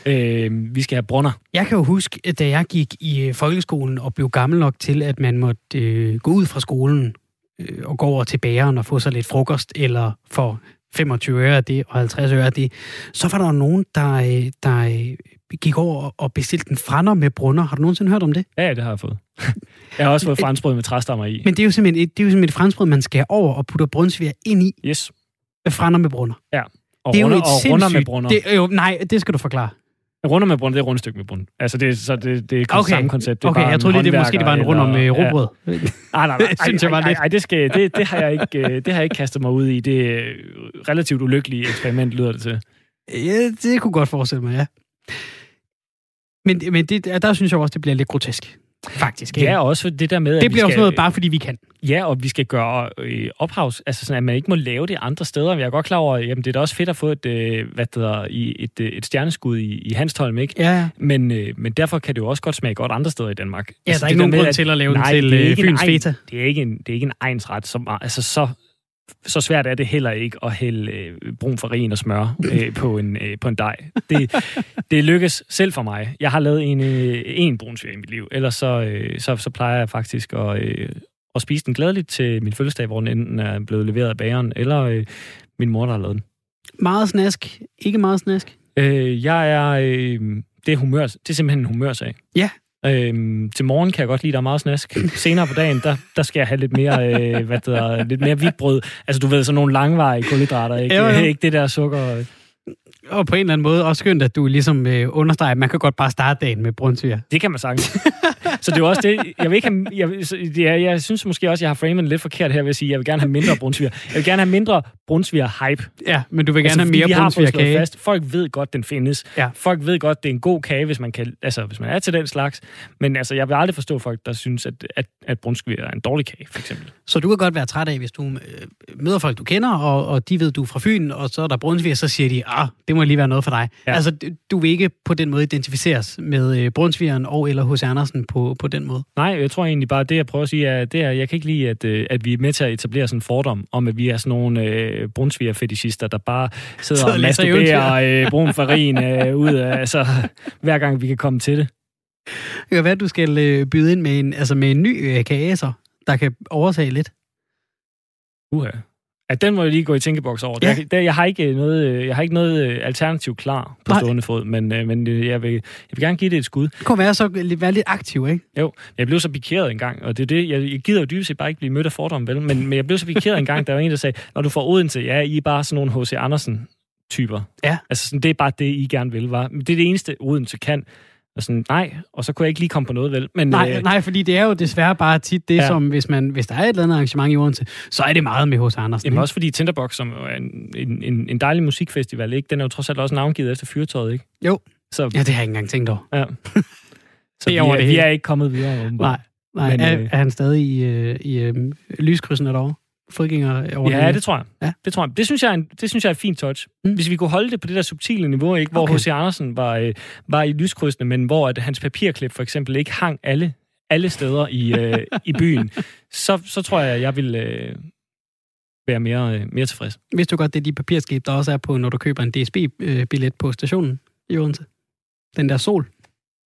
Øh, vi skal have brunner. Jeg kan jo huske, at da jeg gik i øh, folkeskolen og blev gammel nok til, at man måtte øh, gå ud fra skolen øh, og gå over til bageren og få sig lidt frokost, eller for 25 øre af det og 50 øre af det, så var der jo nogen, der, øh, der øh, gik over og bestilte en frander med brunner. Har du nogensinde hørt om det? Ja, ja, det har jeg fået. jeg har også fået franskbrød med træstammer i. Men det er jo simpelthen et, det er jo simpelthen et franskbrød, man skærer over og putter brunsviger ind i Yes. med frander med brunner. Og det er runder, jo et og runder med brunner. Det, jo, nej, det skal du forklare. Runder med brunner, det er rundstykke med brunner. Altså, det, så det, det er okay. Samme koncept. Det er Okay, bare jeg troede lige, det måske det var en rund om øh, råbrød. Ja. Nej, nej, nej. Det synes jeg var ej, ej, lidt- ej, det, skal, det, det, har jeg ikke, øh, det har jeg ikke kastet mig ud i. Det er relativt ulykkelige eksperiment, lyder det til. Ja, det kunne godt forestille mig, ja. Men, men det, der synes jeg også, det bliver lidt grotesk. Faktisk. ikke? Ja, også det der med, at det bliver også skal, noget, bare fordi vi kan. Ja, og vi skal gøre øh, ophavs, altså sådan, at man ikke må lave det andre steder. Jeg er godt klar over, jamen det er da også fedt at få et, øh, hvad det hedder, i, et, øh, et stjerneskud i, i Hanstholm, ikke? Ja, ja. Men, øh, men derfor kan det jo også godt smage godt andre steder i Danmark. Ja, der er ikke nogen grund at- til at lave den nej, til det er øh, Fyns Feta. Det er ikke en, det er ikke en egensret, som, altså så, så svært er det heller ikke at hælde øh, brun farin og smør øh, på, en, øh, på en dej. Det, det lykkes selv for mig. Jeg har lavet en, øh, en brunsviger i mit liv, ellers så, øh, så, så plejer jeg faktisk at, øh, at spise den glædeligt til min fødselsdag, hvor den enten er blevet leveret af bageren, eller øh, min mor, der har lavet den. Meget snask. Ikke meget snask. Øh, jeg er... Øh, det, er humør, det er simpelthen en humørsag. Ja. Øhm, til morgen kan jeg godt lide, der er meget snask. Senere på dagen, der, der skal jeg have lidt mere, øh, hvad det hedder, lidt mere hvidt brød. Altså, du ved, sådan nogle langvarige kulhydrater, ikke? Jo, jo. ikke det der sukker. Og på en eller anden måde også skønt, at du ligesom øh, understreger, at man kan godt bare starte dagen med brunsviger. Det kan man sagtens. så det er jo også det, jeg vil ikke have, jeg, er, jeg synes måske også, jeg har framet lidt forkert her ved at sige, jeg vil gerne have mindre brunsviger. Jeg vil gerne have mindre brunsviger-hype. Ja, men du vil gerne Altså, have mere brunsvigerkage. fast. Folk ved godt, den findes. Ja. Folk ved godt, det er en god kage, hvis man, kan, altså, hvis man er til den slags. Men altså, jeg vil aldrig forstå folk, der synes, at, at, at brunsviger er en dårlig kage, for eksempel. Så du kan godt være træt af, hvis du øh, møder folk, du kender, og, og de ved, du er fra Fyn, og så er der brunsviger, så siger de, ah, det må lige være noget for dig. Ja. Altså, du- du vil ikke på den måde identificeres med øh, brunsvigeren og eller hos Andersen på, på den måde. Nej, jeg tror egentlig bare, det jeg prøver at sige, er, det er, jeg kan ikke lide, at, øh, at vi er med til at etablere sådan en fordom om, at vi er sådan nogle øh, brunsviger-fetishister, der bare sidder og masturberer øh, brun farin øh, ud af, altså, hver gang vi kan komme til det. Det kan være, at du skal øh, byde ind med en, altså med en ny øh, kage, så, der kan overtage lidt. Uha. Ja, den må jeg lige gå i tænkeboks over. Ja. Jeg, der, jeg, har ikke noget, øh, jeg har ikke noget øh, alternativ klar på Nej. stående fod, men, øh, men øh, jeg, vil, jeg vil gerne give det et skud. Det kunne være så være lidt aktiv, ikke? Jo, jeg blev så pikeret en gang, og det er det, jeg, jeg gider jo dybest set bare ikke blive mødt af fordomme, vel? Men, men jeg blev så pikeret en gang, der var en, der sagde, når du får Odense, ja, I er bare sådan nogle H.C. Andersen-typer. Ja. Altså, sådan, det er bare det, I gerne vil, var. Men det er det eneste, Odense kan. Og sådan, nej, og så kunne jeg ikke lige komme på noget, vel? Men, nej, øh, nej, fordi det er jo desværre bare tit det, ja. som hvis, man, hvis der er et eller andet arrangement i Odense, så er det meget med hos Andersen. Jamen ikke? også fordi Tinderbox, som er en, en, en dejlig musikfestival, ikke? den er jo trods alt også navngivet efter fyrtøjet, ikke? Jo, så, ja, det har jeg ikke engang tænkt over. Ja. så vi er, vi er ikke kommet videre. Nej, nej Men, er, øh, er han stadig i, øh, i øh, lyskrydsen derovre? Fodgænger over Ja, det tror jeg. Ja. Det tror jeg. Det synes jeg er, en, det synes jeg er et fint touch. Mm. Hvis vi kunne holde det på det der subtile niveau, ikke, hvor okay. H.C. Andersen var, øh, var i lyskrydsene, men hvor at hans papirklip for eksempel ikke hang alle, alle steder i, øh, i byen, så, så tror jeg, jeg vil øh, være mere, øh, mere tilfreds. Vidste du godt, det er de papirskib, der også er på, når du køber en DSB-billet på stationen i Odense? Den der sol?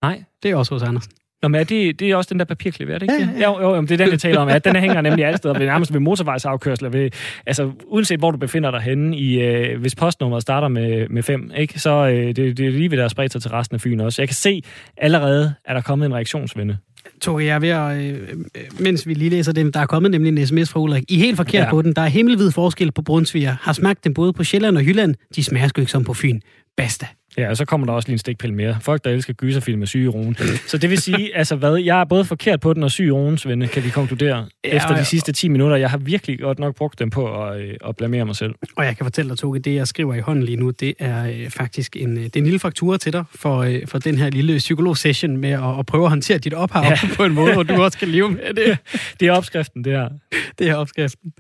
Nej. Det er også hos Andersen. Nå, men er det, det er også den der papirklip, er det ikke? Ja, ja, ja. Jo, jo, det er den, jeg taler om. Ja, den hænger nemlig alle steder, ved, nærmest ved motorvejsafkørsler. Ved, altså, uanset hvor du befinder dig henne, i, øh, hvis postnummeret starter med, med fem, ikke, så øh, det, det er lige ved, der spredt sig til resten af Fyn også. Jeg kan se, allerede er der kommet en reaktionsvende. Toge, jeg er ved at, øh, mens vi lige læser dem, der er kommet nemlig en sms fra Ulrik. I er helt forkert ja. på den. Der er himmelvid forskel på brunsviger. Har smagt dem både på Sjælland og Jylland. De smager sgu ikke som på Fyn. Basta. Ja, og så kommer der også lige en stikpille mere. Folk, der elsker gyserfilm, er syge i roen. Så det vil sige, altså hvad, jeg er både forkert på den og syg i roen, Svende, kan vi konkludere, ja, efter de sidste 10 minutter. Jeg har virkelig godt nok brugt dem på at, øh, at blamere mig selv. Og jeg kan fortælle dig, Toge, det jeg skriver i hånden lige nu, det er øh, faktisk en, øh, det er en lille faktura til dig for, øh, for den her lille psykolog-session med at, at prøve at håndtere dit ophav ja. på en måde, hvor du også kan leve med det. Det er opskriften, det her. Det er opskriften.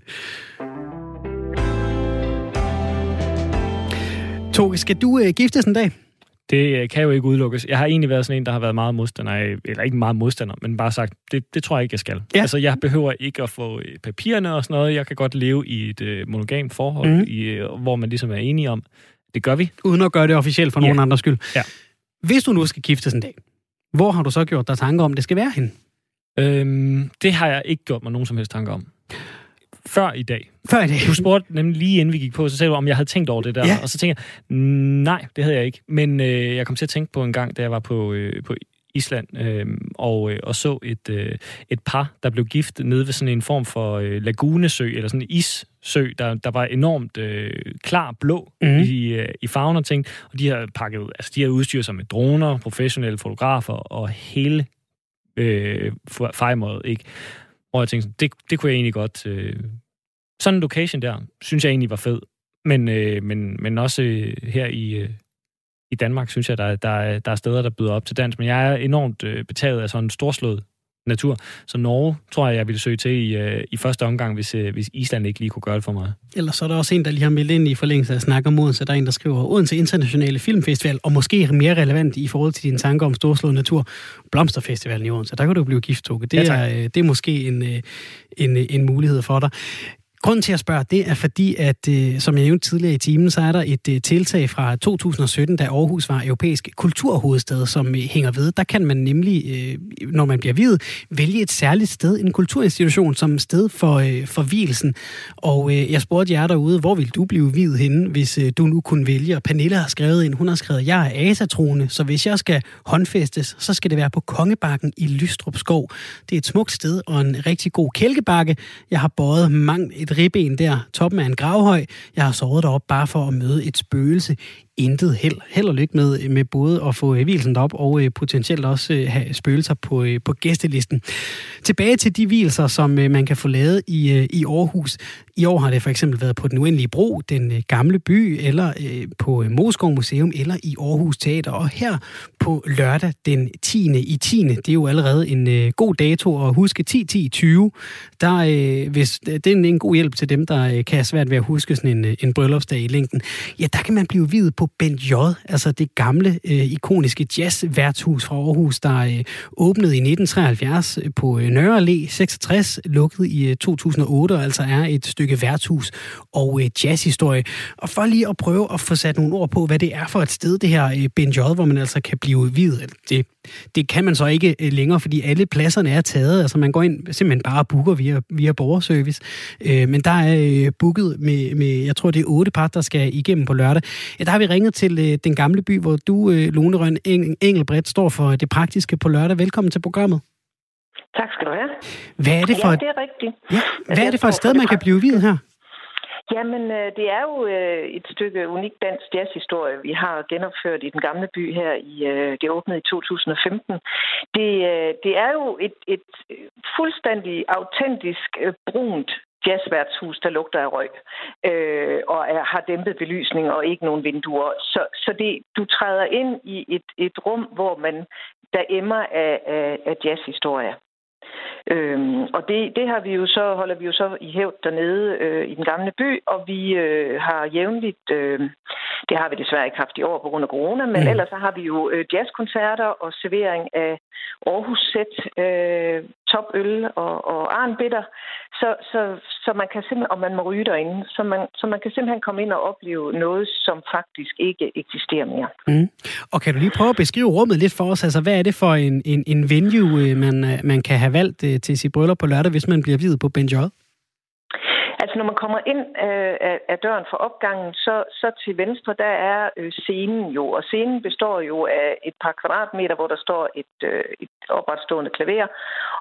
Toge, skal du øh, giftes en dag? Det øh, kan jo ikke udelukkes. Jeg har egentlig været sådan en, der har været meget modstander af, eller ikke meget modstander, men bare sagt, det, det tror jeg ikke, jeg skal. Ja. Altså, jeg behøver ikke at få øh, papirerne og sådan noget. Jeg kan godt leve i et øh, monogamt forhold, mm. i, øh, hvor man ligesom er enige om, det gør vi. Uden at gøre det officielt for ja. nogen andres skyld. Ja. Hvis du nu skal giftes en dag, hvor har du så gjort dig tanker om, det skal være hen? Øhm, det har jeg ikke gjort mig nogen som helst tanker om før i dag. Før i dag? Du spurgte nemlig lige inden vi gik på, så sagde du, om jeg havde tænkt over det der. Ja. Og så tænkte jeg, nej, det havde jeg ikke. Men øh, jeg kom til at tænke på en gang, da jeg var på, øh, på Island øh, og, øh, og så et, øh, et par, der blev gift nede ved sådan en form for øh, lagunesø, eller sådan en issø, der, der var enormt øh, klar blå mm. i, øh, i farven og ting. Og de har pakket, altså de har udstyret sig med droner, professionelle fotografer og hele øh, fejmåret, ikke? Hvor jeg tænkte, det, det kunne jeg egentlig godt... Øh, sådan en location der, synes jeg egentlig var fed. Men, øh, men, men også øh, her i, øh, i Danmark, synes jeg, der, der, der er steder, der byder op til dans. Men jeg er enormt øh, betaget af sådan en storslået natur. Så Norge tror jeg, jeg ville søge til i, øh, i første omgang, hvis, øh, hvis Island ikke lige kunne gøre det for mig. Ellers så er der også en, der lige har meldt ind i forlængelse af snak om Odense. Der er en, der skriver, Odense Internationale Filmfestival, og måske mere relevant i forhold til dine tanker om storslået natur, Blomsterfestivalen i Odense. Der kan du blive gift, Det, ja, er, øh, det er måske en, øh, en, en mulighed for dig. Grunden til at spørge, det er fordi, at øh, som jeg nævnte tidligere i timen, så er der et øh, tiltag fra 2017, da Aarhus var europæisk kulturhovedstad, som øh, hænger ved. Der kan man nemlig, øh, når man bliver videt, vælge et særligt sted, en kulturinstitution, som sted for, øh, for hvilesen. Og øh, jeg spurgte jer derude, hvor vil du blive videt henne, hvis øh, du nu kunne vælge? Og Pernille har skrevet ind, hun har skrevet, jeg er asatrone, så hvis jeg skal håndfæstes, så skal det være på Kongebakken i Lystrup Skov. Det er et smukt sted og en rigtig god kælkebakke. Jeg har båret mange et ribben der, toppen af en gravhøj. Jeg har sovet derop bare for at møde et spøgelse intet held, held og lykke med, med både at få øh, hvilsen op og øh, potentielt også øh, have spøgelser på, øh, på gæstelisten. Tilbage til de hvilser, som øh, man kan få lavet i, øh, i Aarhus. I år har det for eksempel været på Den Uendelige Bro, Den Gamle By, eller på Moskov Museum, eller i Aarhus Teater. Og her på lørdag den 10. i 10. Det er jo allerede en god dato at huske 10-10-20. Der, hvis, det er en god hjælp til dem, der kan have svært ved at huske sådan en, en bryllupsdag i længden. Ja, der kan man blive videt på Bent J, altså det gamle, øh, ikoniske jazzværtshus fra Aarhus, der øh, åbnede i 1973 øh, på øh, Nørre Allé 66, lukket i øh, 2008, og altså er et stykke værtshus og øh, jazzhistorie. Og for lige at prøve at få sat nogle ord på, hvad det er for et sted, det her øh, Ben J, hvor man altså kan blive videt. Det, det kan man så ikke øh, længere, fordi alle pladserne er taget. Altså man går ind simpelthen bare og booker via, via borgerservice. Øh, men der er øh, booket med, med, jeg tror det er otte par, der skal igennem på lørdag. Ja, der har vi ringet til øh, den gamle by, hvor du, øh, Lone Røn Engel, Engelbredt, står for det praktiske på lørdag. Velkommen til programmet. Tak skal du have. Hvad er det for, ja, det er rigtigt. Ja, hvad er det for et sted, man kan blive videt her? Jamen, øh, det er jo øh, et stykke unik dansk jazzhistorie, vi har genopført i den gamle by her. i øh, Det åbnede i 2015. Det, det er jo et, et fuldstændig autentisk brunt jazzværtshus, der lugter af røg, øh, og er, har dæmpet belysning og ikke nogen vinduer. Så, så det, du træder ind i et, et rum, hvor man der emmer af, af, af jazzhistorie. Øhm, og det, det har vi jo så, holder vi jo så i hævd dernede øh, i den gamle by, og vi øh, har jævnligt, øh, det har vi desværre ikke haft i år på grund af corona, men mm. ellers så har vi jo øh, jazzkoncerter og servering af Aarhus Sæt, øh, topøl og, og arnbitter, så, så, så man kan simpelthen, og man må ryge derinde, så man, så man kan simpelthen komme ind og opleve noget, som faktisk ikke eksisterer mere. Mm. Og kan du lige prøve at beskrive rummet lidt for os? Altså, hvad er det for en, en, en venue, øh, man, øh, man kan have valgt til, til sit bryllup på lørdag, hvis man bliver videt på Ben Altså, når man kommer ind øh, af, af døren for opgangen, så, så til venstre, der er øh, scenen jo. Og scenen består jo af et par kvadratmeter, hvor der står et, øh, et opretstående klaver.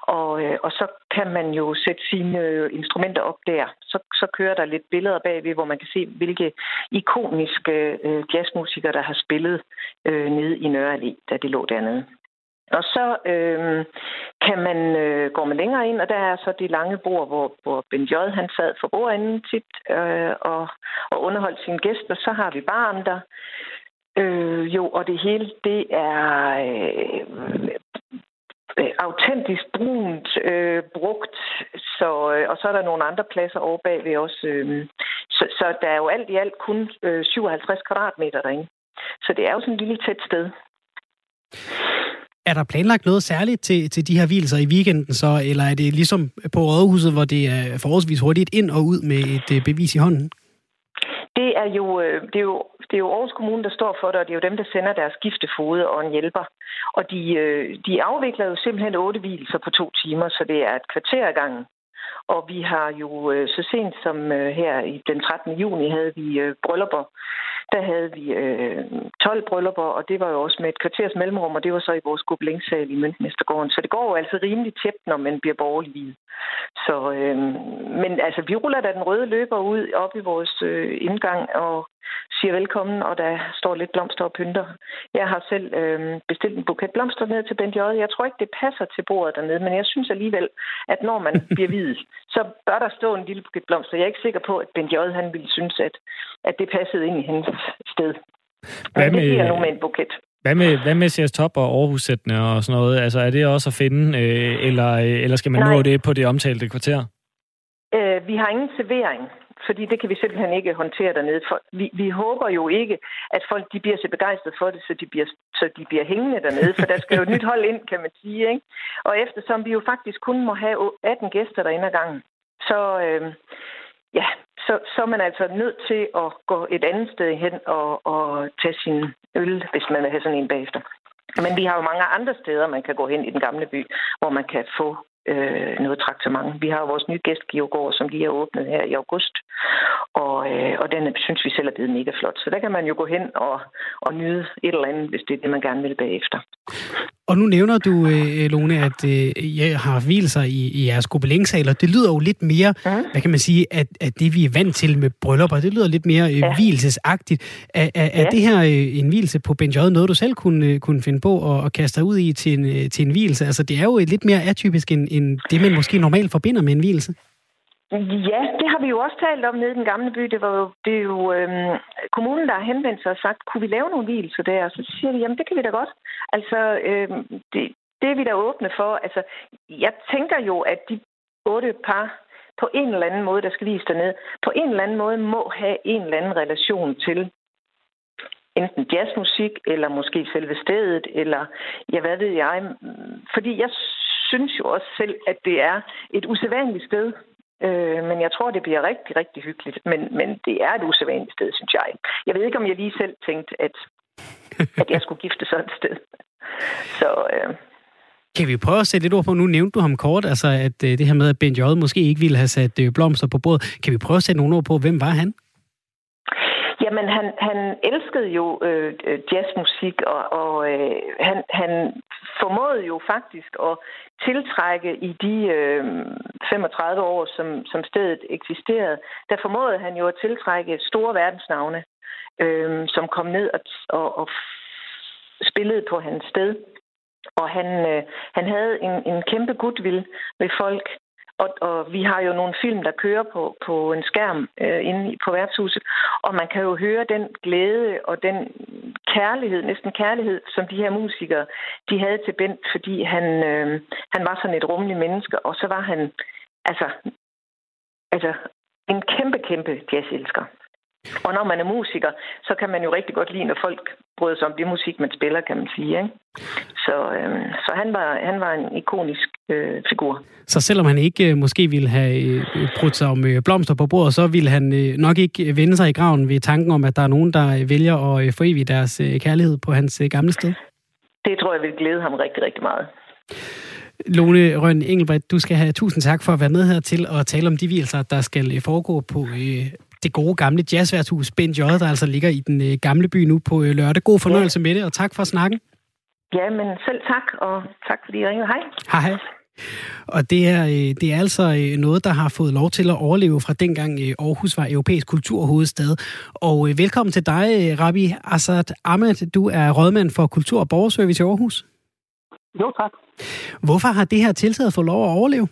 Og, øh, og så kan man jo sætte sine øh, instrumenter op der. Så, så kører der lidt billeder bagved, hvor man kan se, hvilke ikoniske øh, jazzmusikere, der har spillet øh, nede i Nørre Allé, da det lå dernede. Og så øh, kan man, øh, går man længere ind, og der er så de lange bord, hvor, hvor Ben J. han sad for bordenden tit øh, og, og underholdt sine gæster. Så har vi barn der. Øh, jo, og det hele, det er øh, øh, autentisk brunt øh, brugt, så, øh, og så er der nogle andre pladser over bagved også. Øh, så, så der er jo alt i alt kun øh, 57 kvadratmeter derinde. Så det er jo sådan et lille tæt sted. Er der planlagt noget særligt til, til de her hvilser i weekenden så, eller er det ligesom på Rådhuset, hvor det er forholdsvis hurtigt ind og ud med et øh, bevis i hånden? Det er, jo, øh, det, er jo, det er jo Aarhus Kommune, der står for det, og det er jo dem, der sender deres giftefode og en hjælper. Og de, øh, de afvikler jo simpelthen otte hvilser på to timer, så det er et kvarter ad gangen. Og vi har jo så sent som her i den 13. juni havde vi bryllupper der havde vi øh, 12 bryllupper, og det var jo også med et kvarters mellemrum, og det var så i vores gobelingsal i Møntmestergården. Så det går jo altså rimelig tæt, når man bliver borgerlig. Så, øh, men altså, vi ruller da den røde løber ud op i vores øh, indgang og siger velkommen, og der står lidt blomster og pynter. Jeg har selv øh, bestilt en buket blomster ned til Bent J. Jeg tror ikke, det passer til bordet dernede, men jeg synes alligevel, at når man bliver hvid, så bør der stå en lille buket blomster. Jeg er ikke sikker på, at Bent J. han ville synes, at, at det passede ind i hendes sted. Hvad med, det giver nu med en buket. Hvad med, hvad med CS Top og aarhus og sådan noget? Altså, er det også at finde, øh, eller, øh, eller skal man Nej. nå det på det omtalte kvarter? Øh, vi har ingen servering, fordi det kan vi simpelthen ikke håndtere dernede. For vi, vi håber jo ikke, at folk de bliver så begejstrede for det, så de bliver, så de bliver hængende dernede, for der skal jo et nyt hold ind, kan man sige. Ikke? Og eftersom vi jo faktisk kun må have 18 gæster derinde ad gangen, så, øh, ja, så, så er man altså nødt til at gå et andet sted hen og, og tage sin øl, hvis man vil have sådan en bagefter. Men vi har jo mange andre steder, man kan gå hen i den gamle by, hvor man kan få øh, noget traktament. Vi har jo vores nye gæstgivergård, som lige er åbnet her i august, og, øh, og den synes vi selv er blevet mega flot. Så der kan man jo gå hen og, og nyde et eller andet, hvis det er det, man gerne vil bagefter. Og nu nævner du, øh, Lone, at øh, jeg har hvilelser i, i jeres gobelingsaler. Det lyder jo lidt mere, mm. hvad kan man sige, at, at det vi er vant til med bryllupper, det lyder lidt mere øh, ja. hvilesesagtigt. Er, er, ja. er det her øh, en hvilelse på Ben J. noget, du selv kunne, øh, kunne finde på at, at kaste dig ud i til en, øh, til en hvilelse? Altså, det er jo lidt mere atypisk end, end det, man måske normalt forbinder med en hvilelse. Ja, det har vi jo også talt om nede i den gamle by. Det var jo, det er jo øhm, kommunen, der har henvendt sig og sagt, kunne vi lave nogle hvilelser der? Og så siger vi, jamen det kan vi da godt. Altså, øhm, det, det er vi da åbne for. Altså, jeg tænker jo, at de otte par på en eller anden måde, der skal vise dernede, på en eller anden måde må have en eller anden relation til enten jazzmusik, eller måske selve stedet, eller ja, hvad ved jeg. Fordi jeg synes jo også selv, at det er et usædvanligt sted. Øh, men jeg tror, det bliver rigtig, rigtig hyggeligt. Men, men det er et usædvanligt sted, synes jeg. Jeg ved ikke, om jeg lige selv tænkte, at, at jeg skulle gifte sådan et sted. Så... Øh, kan vi prøve at sætte lidt ord på, nu nævnte du ham kort, altså at øh, det her med, at Ben J. måske ikke ville have sat øh, blomster på bordet. Kan vi prøve at sætte nogle ord på, hvem var han? Jamen, han, han elskede jo øh, øh, jazzmusik, og, og øh, han, han formåede jo faktisk at tiltrække i de øh, 35 år, som, som stedet eksisterede, der formåede han jo at tiltrække store verdensnavne, øh, som kom ned og, og, og spillede på hans sted. Og han, øh, han havde en, en kæmpe goodwill ved folk, og, og vi har jo nogle film, der kører på, på en skærm øh, inde på værtshuset, og man kan jo høre den glæde og den kærlighed, næsten kærlighed, som de her musikere, de havde til Bent, fordi han, øh, han var sådan et rummeligt menneske, og så var han altså, altså en kæmpe, kæmpe jazzelsker. Og når man er musiker, så kan man jo rigtig godt lide, når folk bryder sig om det musik, man spiller, kan man sige. Ikke? Så, øh, så han, var, han var en ikonisk øh, figur. Så selvom han ikke øh, måske ville have øh, brudt sig om øh, blomster på bordet, så ville han øh, nok ikke vende sig i graven ved tanken om, at der er nogen, der vælger at øh, forevige deres øh, kærlighed på hans øh, gamle sted? Det tror jeg vil glæde ham rigtig, rigtig meget. Lone Røn Engelbrecht, du skal have tusind tak for at være med her til at tale om de vielser, der skal foregå på det gode gamle jazzværtshus Bent J, der altså ligger i den øh, gamle by nu på øh, lørdag. God fornøjelse ja. med det, og tak for snakken. Ja, men selv tak, og tak fordi I ringede. Hej. Hej. Og det er, det er altså noget, der har fået lov til at overleve fra dengang Aarhus var europæisk kulturhovedstad. Og velkommen til dig, Rabbi Assad Ahmed. Du er rådmand for Kultur- og Borgerservice i Aarhus. Jo, tak. Hvorfor har det her tiltaget fået lov at overleve?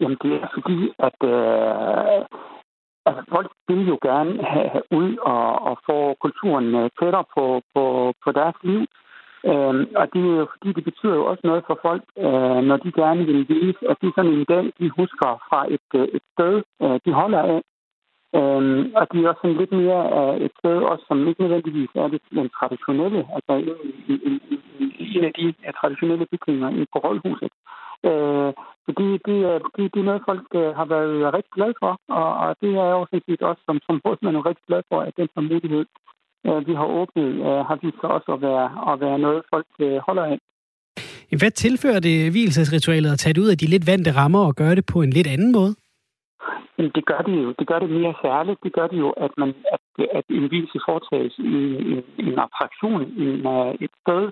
Jamen, det er fordi, at øh, altså, folk vil jo gerne have, have ud og, og få kulturen øh, tættere på, på, på deres liv. Øhm, og det er jo fordi, det betyder jo også noget for folk, øh, når de gerne vil vise, at det er sådan en dag, de husker fra et, øh, et sted, øh, de holder af. Øhm, og det er også sådan lidt mere af et sted, også, som ikke nødvendigvis er det den traditionelle, altså en, en, en, en af de traditionelle bygninger på Rådhuset. Øh, så det, det, det, det er noget, folk øh, har været rigtig glade for, og, og det er jo sådan set også som, som rådmand er rigtig glad for, at den her mulighed, øh, vi har åbnet, øh, har vist sig også at være, at være noget, folk øh, holder af. Hvad tilfører det hvilesesritualet at tage det ud af de lidt vante rammer og gøre det på en lidt anden måde? Jamen, det gør det jo. Det gør det mere særligt. Det gør det jo, at, man, at, at en hvilelse foretages i en, en attraktion, en, et sted,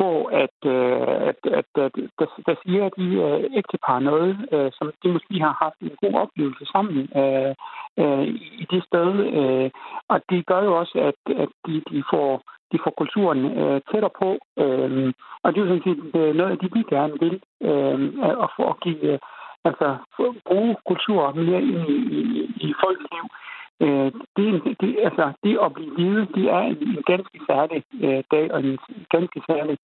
hvor at, øh, at, at, at der, der siger de øh, ægtepar noget, øh, som de måske har haft en god oplevelse sammen øh, øh, i det sted. Øh, og det gør jo også, at, at de, de, får, de får kulturen øh, tættere på. Øh, og det er jo sådan set øh, noget af det, gerne vil, øh, at, få at give, øh, altså, bruge kultur mere ind i, i, i folks liv. Øh, det, det, altså, det at blive hvide, det er en, en ganske særlig øh, dag og en ganske særlig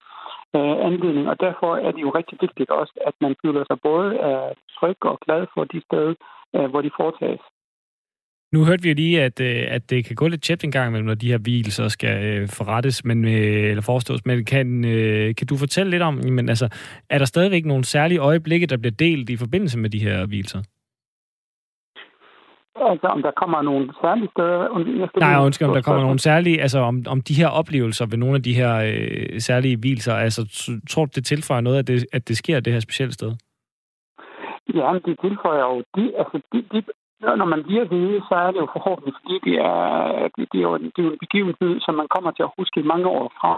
øh, anledning, og derfor er det jo rigtig vigtigt også, at man føler sig både øh, tryg og glad for de steder, øh, hvor de foretages. Nu hørte vi jo lige, at, øh, at det kan gå lidt tæt en gang mellem, når de her hvielser skal øh, forrettes, men, øh, eller forestås. Men kan, øh, kan du fortælle lidt om, men altså, er der stadigvæk nogle særlige øjeblikke, der bliver delt i forbindelse med de her hvielser? Altså, om der kommer nogle særlige steder... Jeg Nej, undskyld, om der kommer nogle særlige... Altså, om, om de her oplevelser ved nogle af de her øh, særlige hvilser, altså, tror du, det tilføjer noget, at det, at det sker det her specielle sted? Ja, men det tilføjer jo... De, altså, de, de, når man bliver hvide, så er det jo forhåbentlig, fordi det er, det, det er, jo, det er jo en begivenhed, som man kommer til at huske i mange år fra.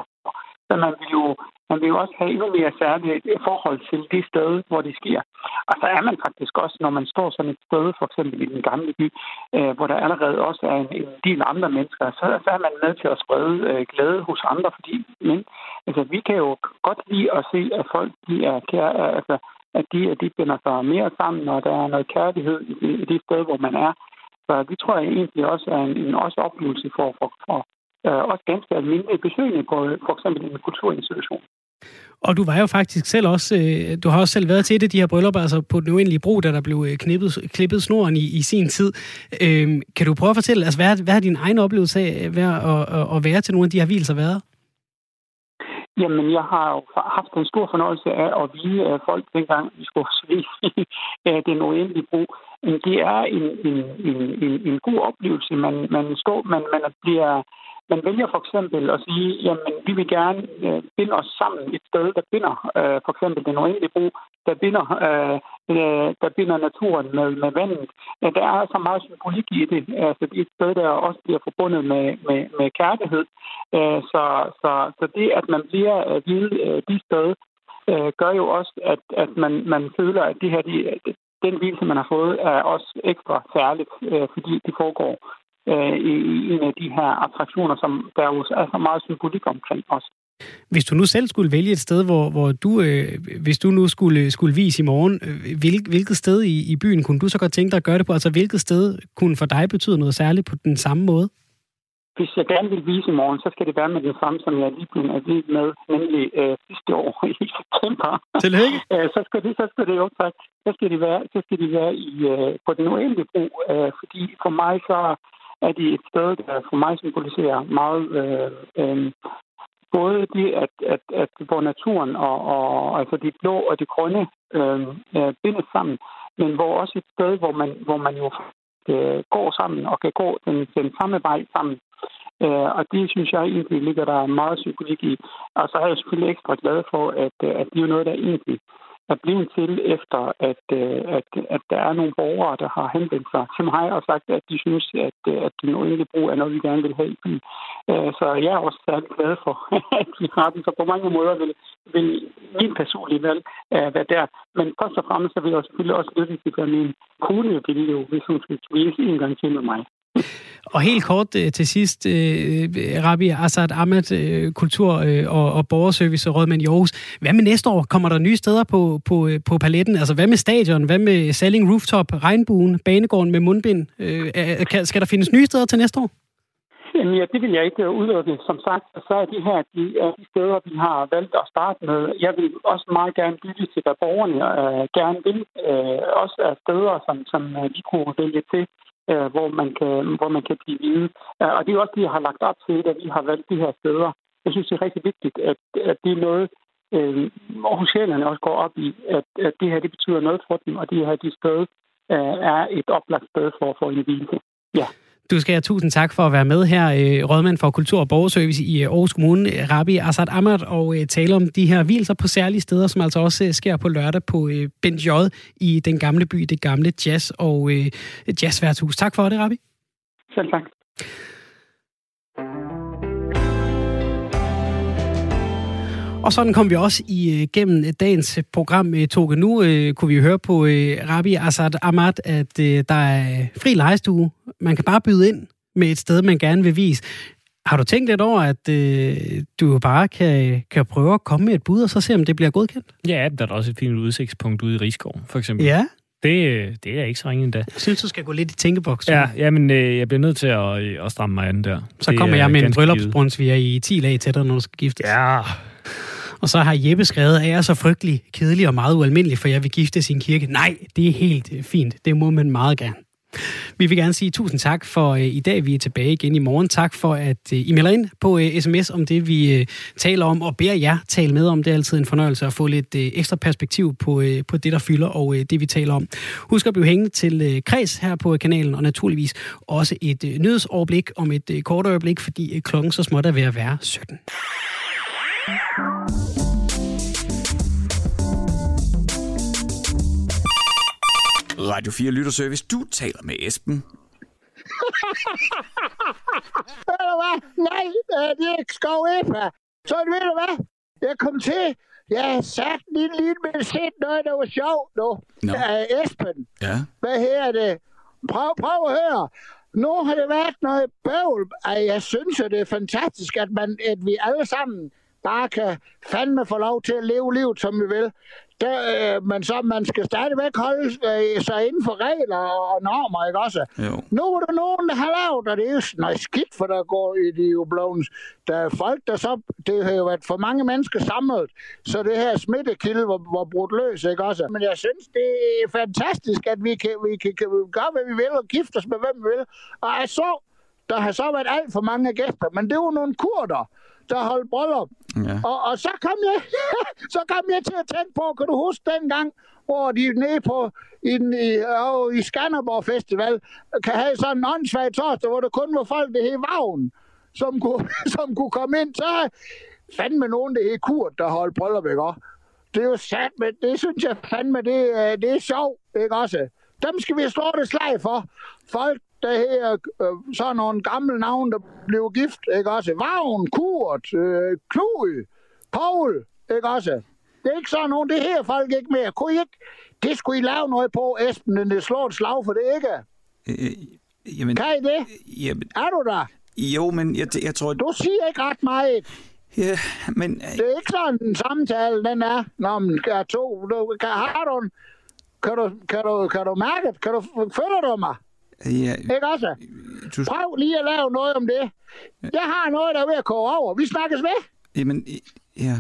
Så man vil jo, man vil jo også have endnu mere særligt forhold til det sted, hvor det sker. Og så er man faktisk også, når man står sådan et sted, for eksempel i den gamle by, øh, hvor der allerede også er en, en del andre mennesker, så, så er man med til at sprede øh, glæde hos andre, fordi men, altså, vi kan jo godt lide at se, at folk de er kære, altså, at de, at de binder sig mere sammen, når der er noget kærlighed i det, i det sted, hvor man er. Så det tror jeg egentlig også er en, en også oplevelse for, for, for øh, også ganske almindelige besøgende på for eksempel en kulturinstitution. Og du var jo faktisk selv også, øh, du har også selv været til det, de her bryllupper, altså på den uendelige bro, der der blev øh, knippet, klippet snoren i, i sin tid. Øh, kan du prøve at fortælle, altså hvad, hvad har din egen oplevelse af ved at, at, at være til nogle af de her hvilser været? Jamen, jeg har jo haft en stor fornøjelse af at vide at folk, dengang vi skulle se den uendelige bro. Det er en, en, en, en, en god oplevelse. Man, man, står, man, man bliver man vælger for eksempel at sige, jamen vi vil gerne øh, binde os sammen et sted, der binder øh, for eksempel den uendelige bro, der binder, øh, øh der binder naturen med, med vandet. Ja, der er så meget symbolik i det. Altså, det er et sted, der også bliver forbundet med, med, med kærlighed. Øh, så, så, så det, at man bliver øh, vild øh, de steder, øh, gør jo også, at, at man, man føler, at det her, de, den hvilelse, man har fået, er også ekstra særligt, øh, fordi det foregår øh, i, i en af de her attraktioner, som der jo er så altså meget symbolik omkring os. Hvis du nu selv skulle vælge et sted, hvor, hvor du, øh, hvis du nu skulle, skulle vise i morgen, øh, hvil, hvilket sted i, i byen kunne du så godt tænke dig at gøre det på? Altså, hvilket sted kunne for dig betyde noget særligt på den samme måde? Hvis jeg gerne vil vise i morgen, så skal det være med det samme, som jeg lige blev vidt med, nemlig øh, sidste år i september. Tillykke. Så, skal det, så skal det jo tak. Så skal det være, så skal det være i, øh, på den uendelige bro, øh, fordi for mig så er det et sted, der for mig symboliserer meget øh, øh, både det, at, at, at hvor naturen og, og altså de blå og de grønne øh, øh, bindes sammen, men hvor også et sted, hvor man, hvor man jo øh, går sammen og kan gå den, den samme vej sammen. Øh, og det synes jeg egentlig ligger der meget psykologi i. Og så er jeg selvfølgelig ekstra glad for, at, øh, at det er noget, der egentlig er blevet til efter, at, øh, at, at der er nogle borgere, der har henvendt sig til mig og sagt, at de synes, at, øh, at den uendelige brug er noget, vi gerne vil have i byen. Så jeg er også særlig glad for, at vi har den. Så på mange måder vil, vil min personlige valg være der. Men først og fremmest så vil jeg selvfølgelig også lytte til, at min kone ville jo, hvis hun skulle vise en gang til med mig. Og helt kort øh, til sidst, øh, øh, Rabi Asad Ahmed, kultur- og, og borgerservice og rådmand i Aarhus. Hvad med næste år? Kommer der nye steder på, på, på paletten? Altså hvad med stadion? Hvad med Selling Rooftop, Regnbuen, Banegården med mundbind? Skal der findes nye steder til næste år? Jamen, ja, det vil jeg ikke udelukke. Som sagt, så er de her de, de steder, vi har valgt at starte med. Jeg vil også meget gerne lytte til, hvad borgerne øh, gerne vil. Øh, også er steder, som, som vi kunne vælge til øh, hvor, man kan, hvor man kan blive vide. Øh, og det er også det, jeg har lagt op til, da vi har valgt de her steder. Jeg synes, det er rigtig vigtigt, at, at det er noget, øh, Aarhusianerne også går op i, at, at det her det betyder noget for dem, og det her de sted øh, er et oplagt sted for, for en hvile. Ja. Du skal have tusind tak for at være med her, øh, rådmand for Kultur- og Borgerservice i øh, Aarhus Kommune, Rabi Asad Ahmad, og øh, tale om de her hvilser på særlige steder, som altså også sker på lørdag på Ben J. i den gamle by, det gamle jazz- og jazzværtshus. Tak for det, Rabi. Selv tak. Og sådan kom vi også igennem dagens program, Toge. Nu øh, kunne vi høre på øh, Rabi Asad Ahmad, at øh, der er fri lejestue. Man kan bare byde ind med et sted, man gerne vil vise. Har du tænkt lidt over, at øh, du bare kan, kan prøve at komme med et bud, og så se, om det bliver godkendt? Ja, der er også et fint udsigtspunkt ude i Rigskov, for eksempel. Ja. Det, det er ikke så ringe endda. Jeg synes, du skal gå lidt i tænkeboks. Ja, ja men øh, jeg bliver nødt til at, øh, at stramme mig an der. Så det kommer jeg med en bryllupsbrunsviger i 10 lag til dig, når du skal giftes. Ja, og så har Jeppe skrevet, at jeg er så frygtelig, kedelig og meget ualmindelig, for jeg vil gifte sin kirke. Nej, det er helt øh, fint. Det må man meget gerne. Vi vil gerne sige tusind tak for øh, i dag. Vi er tilbage igen i morgen. Tak for, at øh, I melder ind på sms om det, vi taler om, og beder jer tale med om. Det er altid en fornøjelse at få lidt ekstra perspektiv på, på det, der fylder, og det, vi taler om. Husk at blive hængende til kreds her på kanalen, og naturligvis også et uh, nyhedsoverblik om et uh, kort øjeblik, fordi klokken så småt er ved at være 17. Radio 4 Lytterservice. Du taler med Esben. ved du hvad? Nej, det er ikke skov Epa. Så ved du hvad? Jeg kom til. Jeg har sagt lige lige med set noget, der var sjovt nu. No. Uh, Esben. Ja. Hvad her det? Prøv, prøv at høre. Nu har det været noget bøvl. Jeg synes, at det er fantastisk, at, man, at vi alle sammen bare kan fandme få lov til at leve livet, som vi vil. Der, øh, men så man skal stadigvæk holde øh, sig inden for regler og normer, ikke også? Jo. Nu er der nogen, der har lavet, og det er jo noget skidt, for der går i de jo Der er folk, der så... Det har jo været for mange mennesker samlet, så det her smittekilde var, var brudt løs, ikke også? Men jeg synes, det er fantastisk, at vi kan, vi kan, kan gøre, hvad vi vil, og gifte os med, hvem vi vil. Og så, der har så været alt for mange gæster, men det var nogle kurder der holdt bryllup. Ja. Og, og så, kom jeg, så kom jeg til at tænke på, kan du huske dengang, hvor de nede på i, den, i, øh, i Skanderborg Festival kan have sådan en åndssvag torsdag, hvor der kun var folk, der hed Vagn, som kunne, som kunne komme ind. Så fandme nogen, der hed Kurt, der holdt bryllup, ikke Det er jo sat, men det synes jeg fandme, det, er- det er sjovt, ikke også? Dem skal vi slå det slag for. Folk, der her, øh, sådan nogle gamle navne, der blev gift, ikke også? Vagn, Kurt, øh, Knud, Paul, ikke også? Det er ikke sådan nogen, det her folk ikke mere. Kunne I ikke? Det skulle I lave noget på, Esben, men det slår et slag for det, ikke? Øh, jamen, Kan I det? jamen, Er du der? jo, men jeg, jeg tror... Du siger ikke ret meget. Ja, men... Det er ikke sådan, en samtale, den er, når man er to. Du, kan, har du en, kan du, kan du, kan du mærke det? Kan du, følger du mig? Ja, Ikke også? du, Prøv lige at lave noget om det. Jeg har noget, der er ved at koge over. Vi snakkes ved. jamen, ja.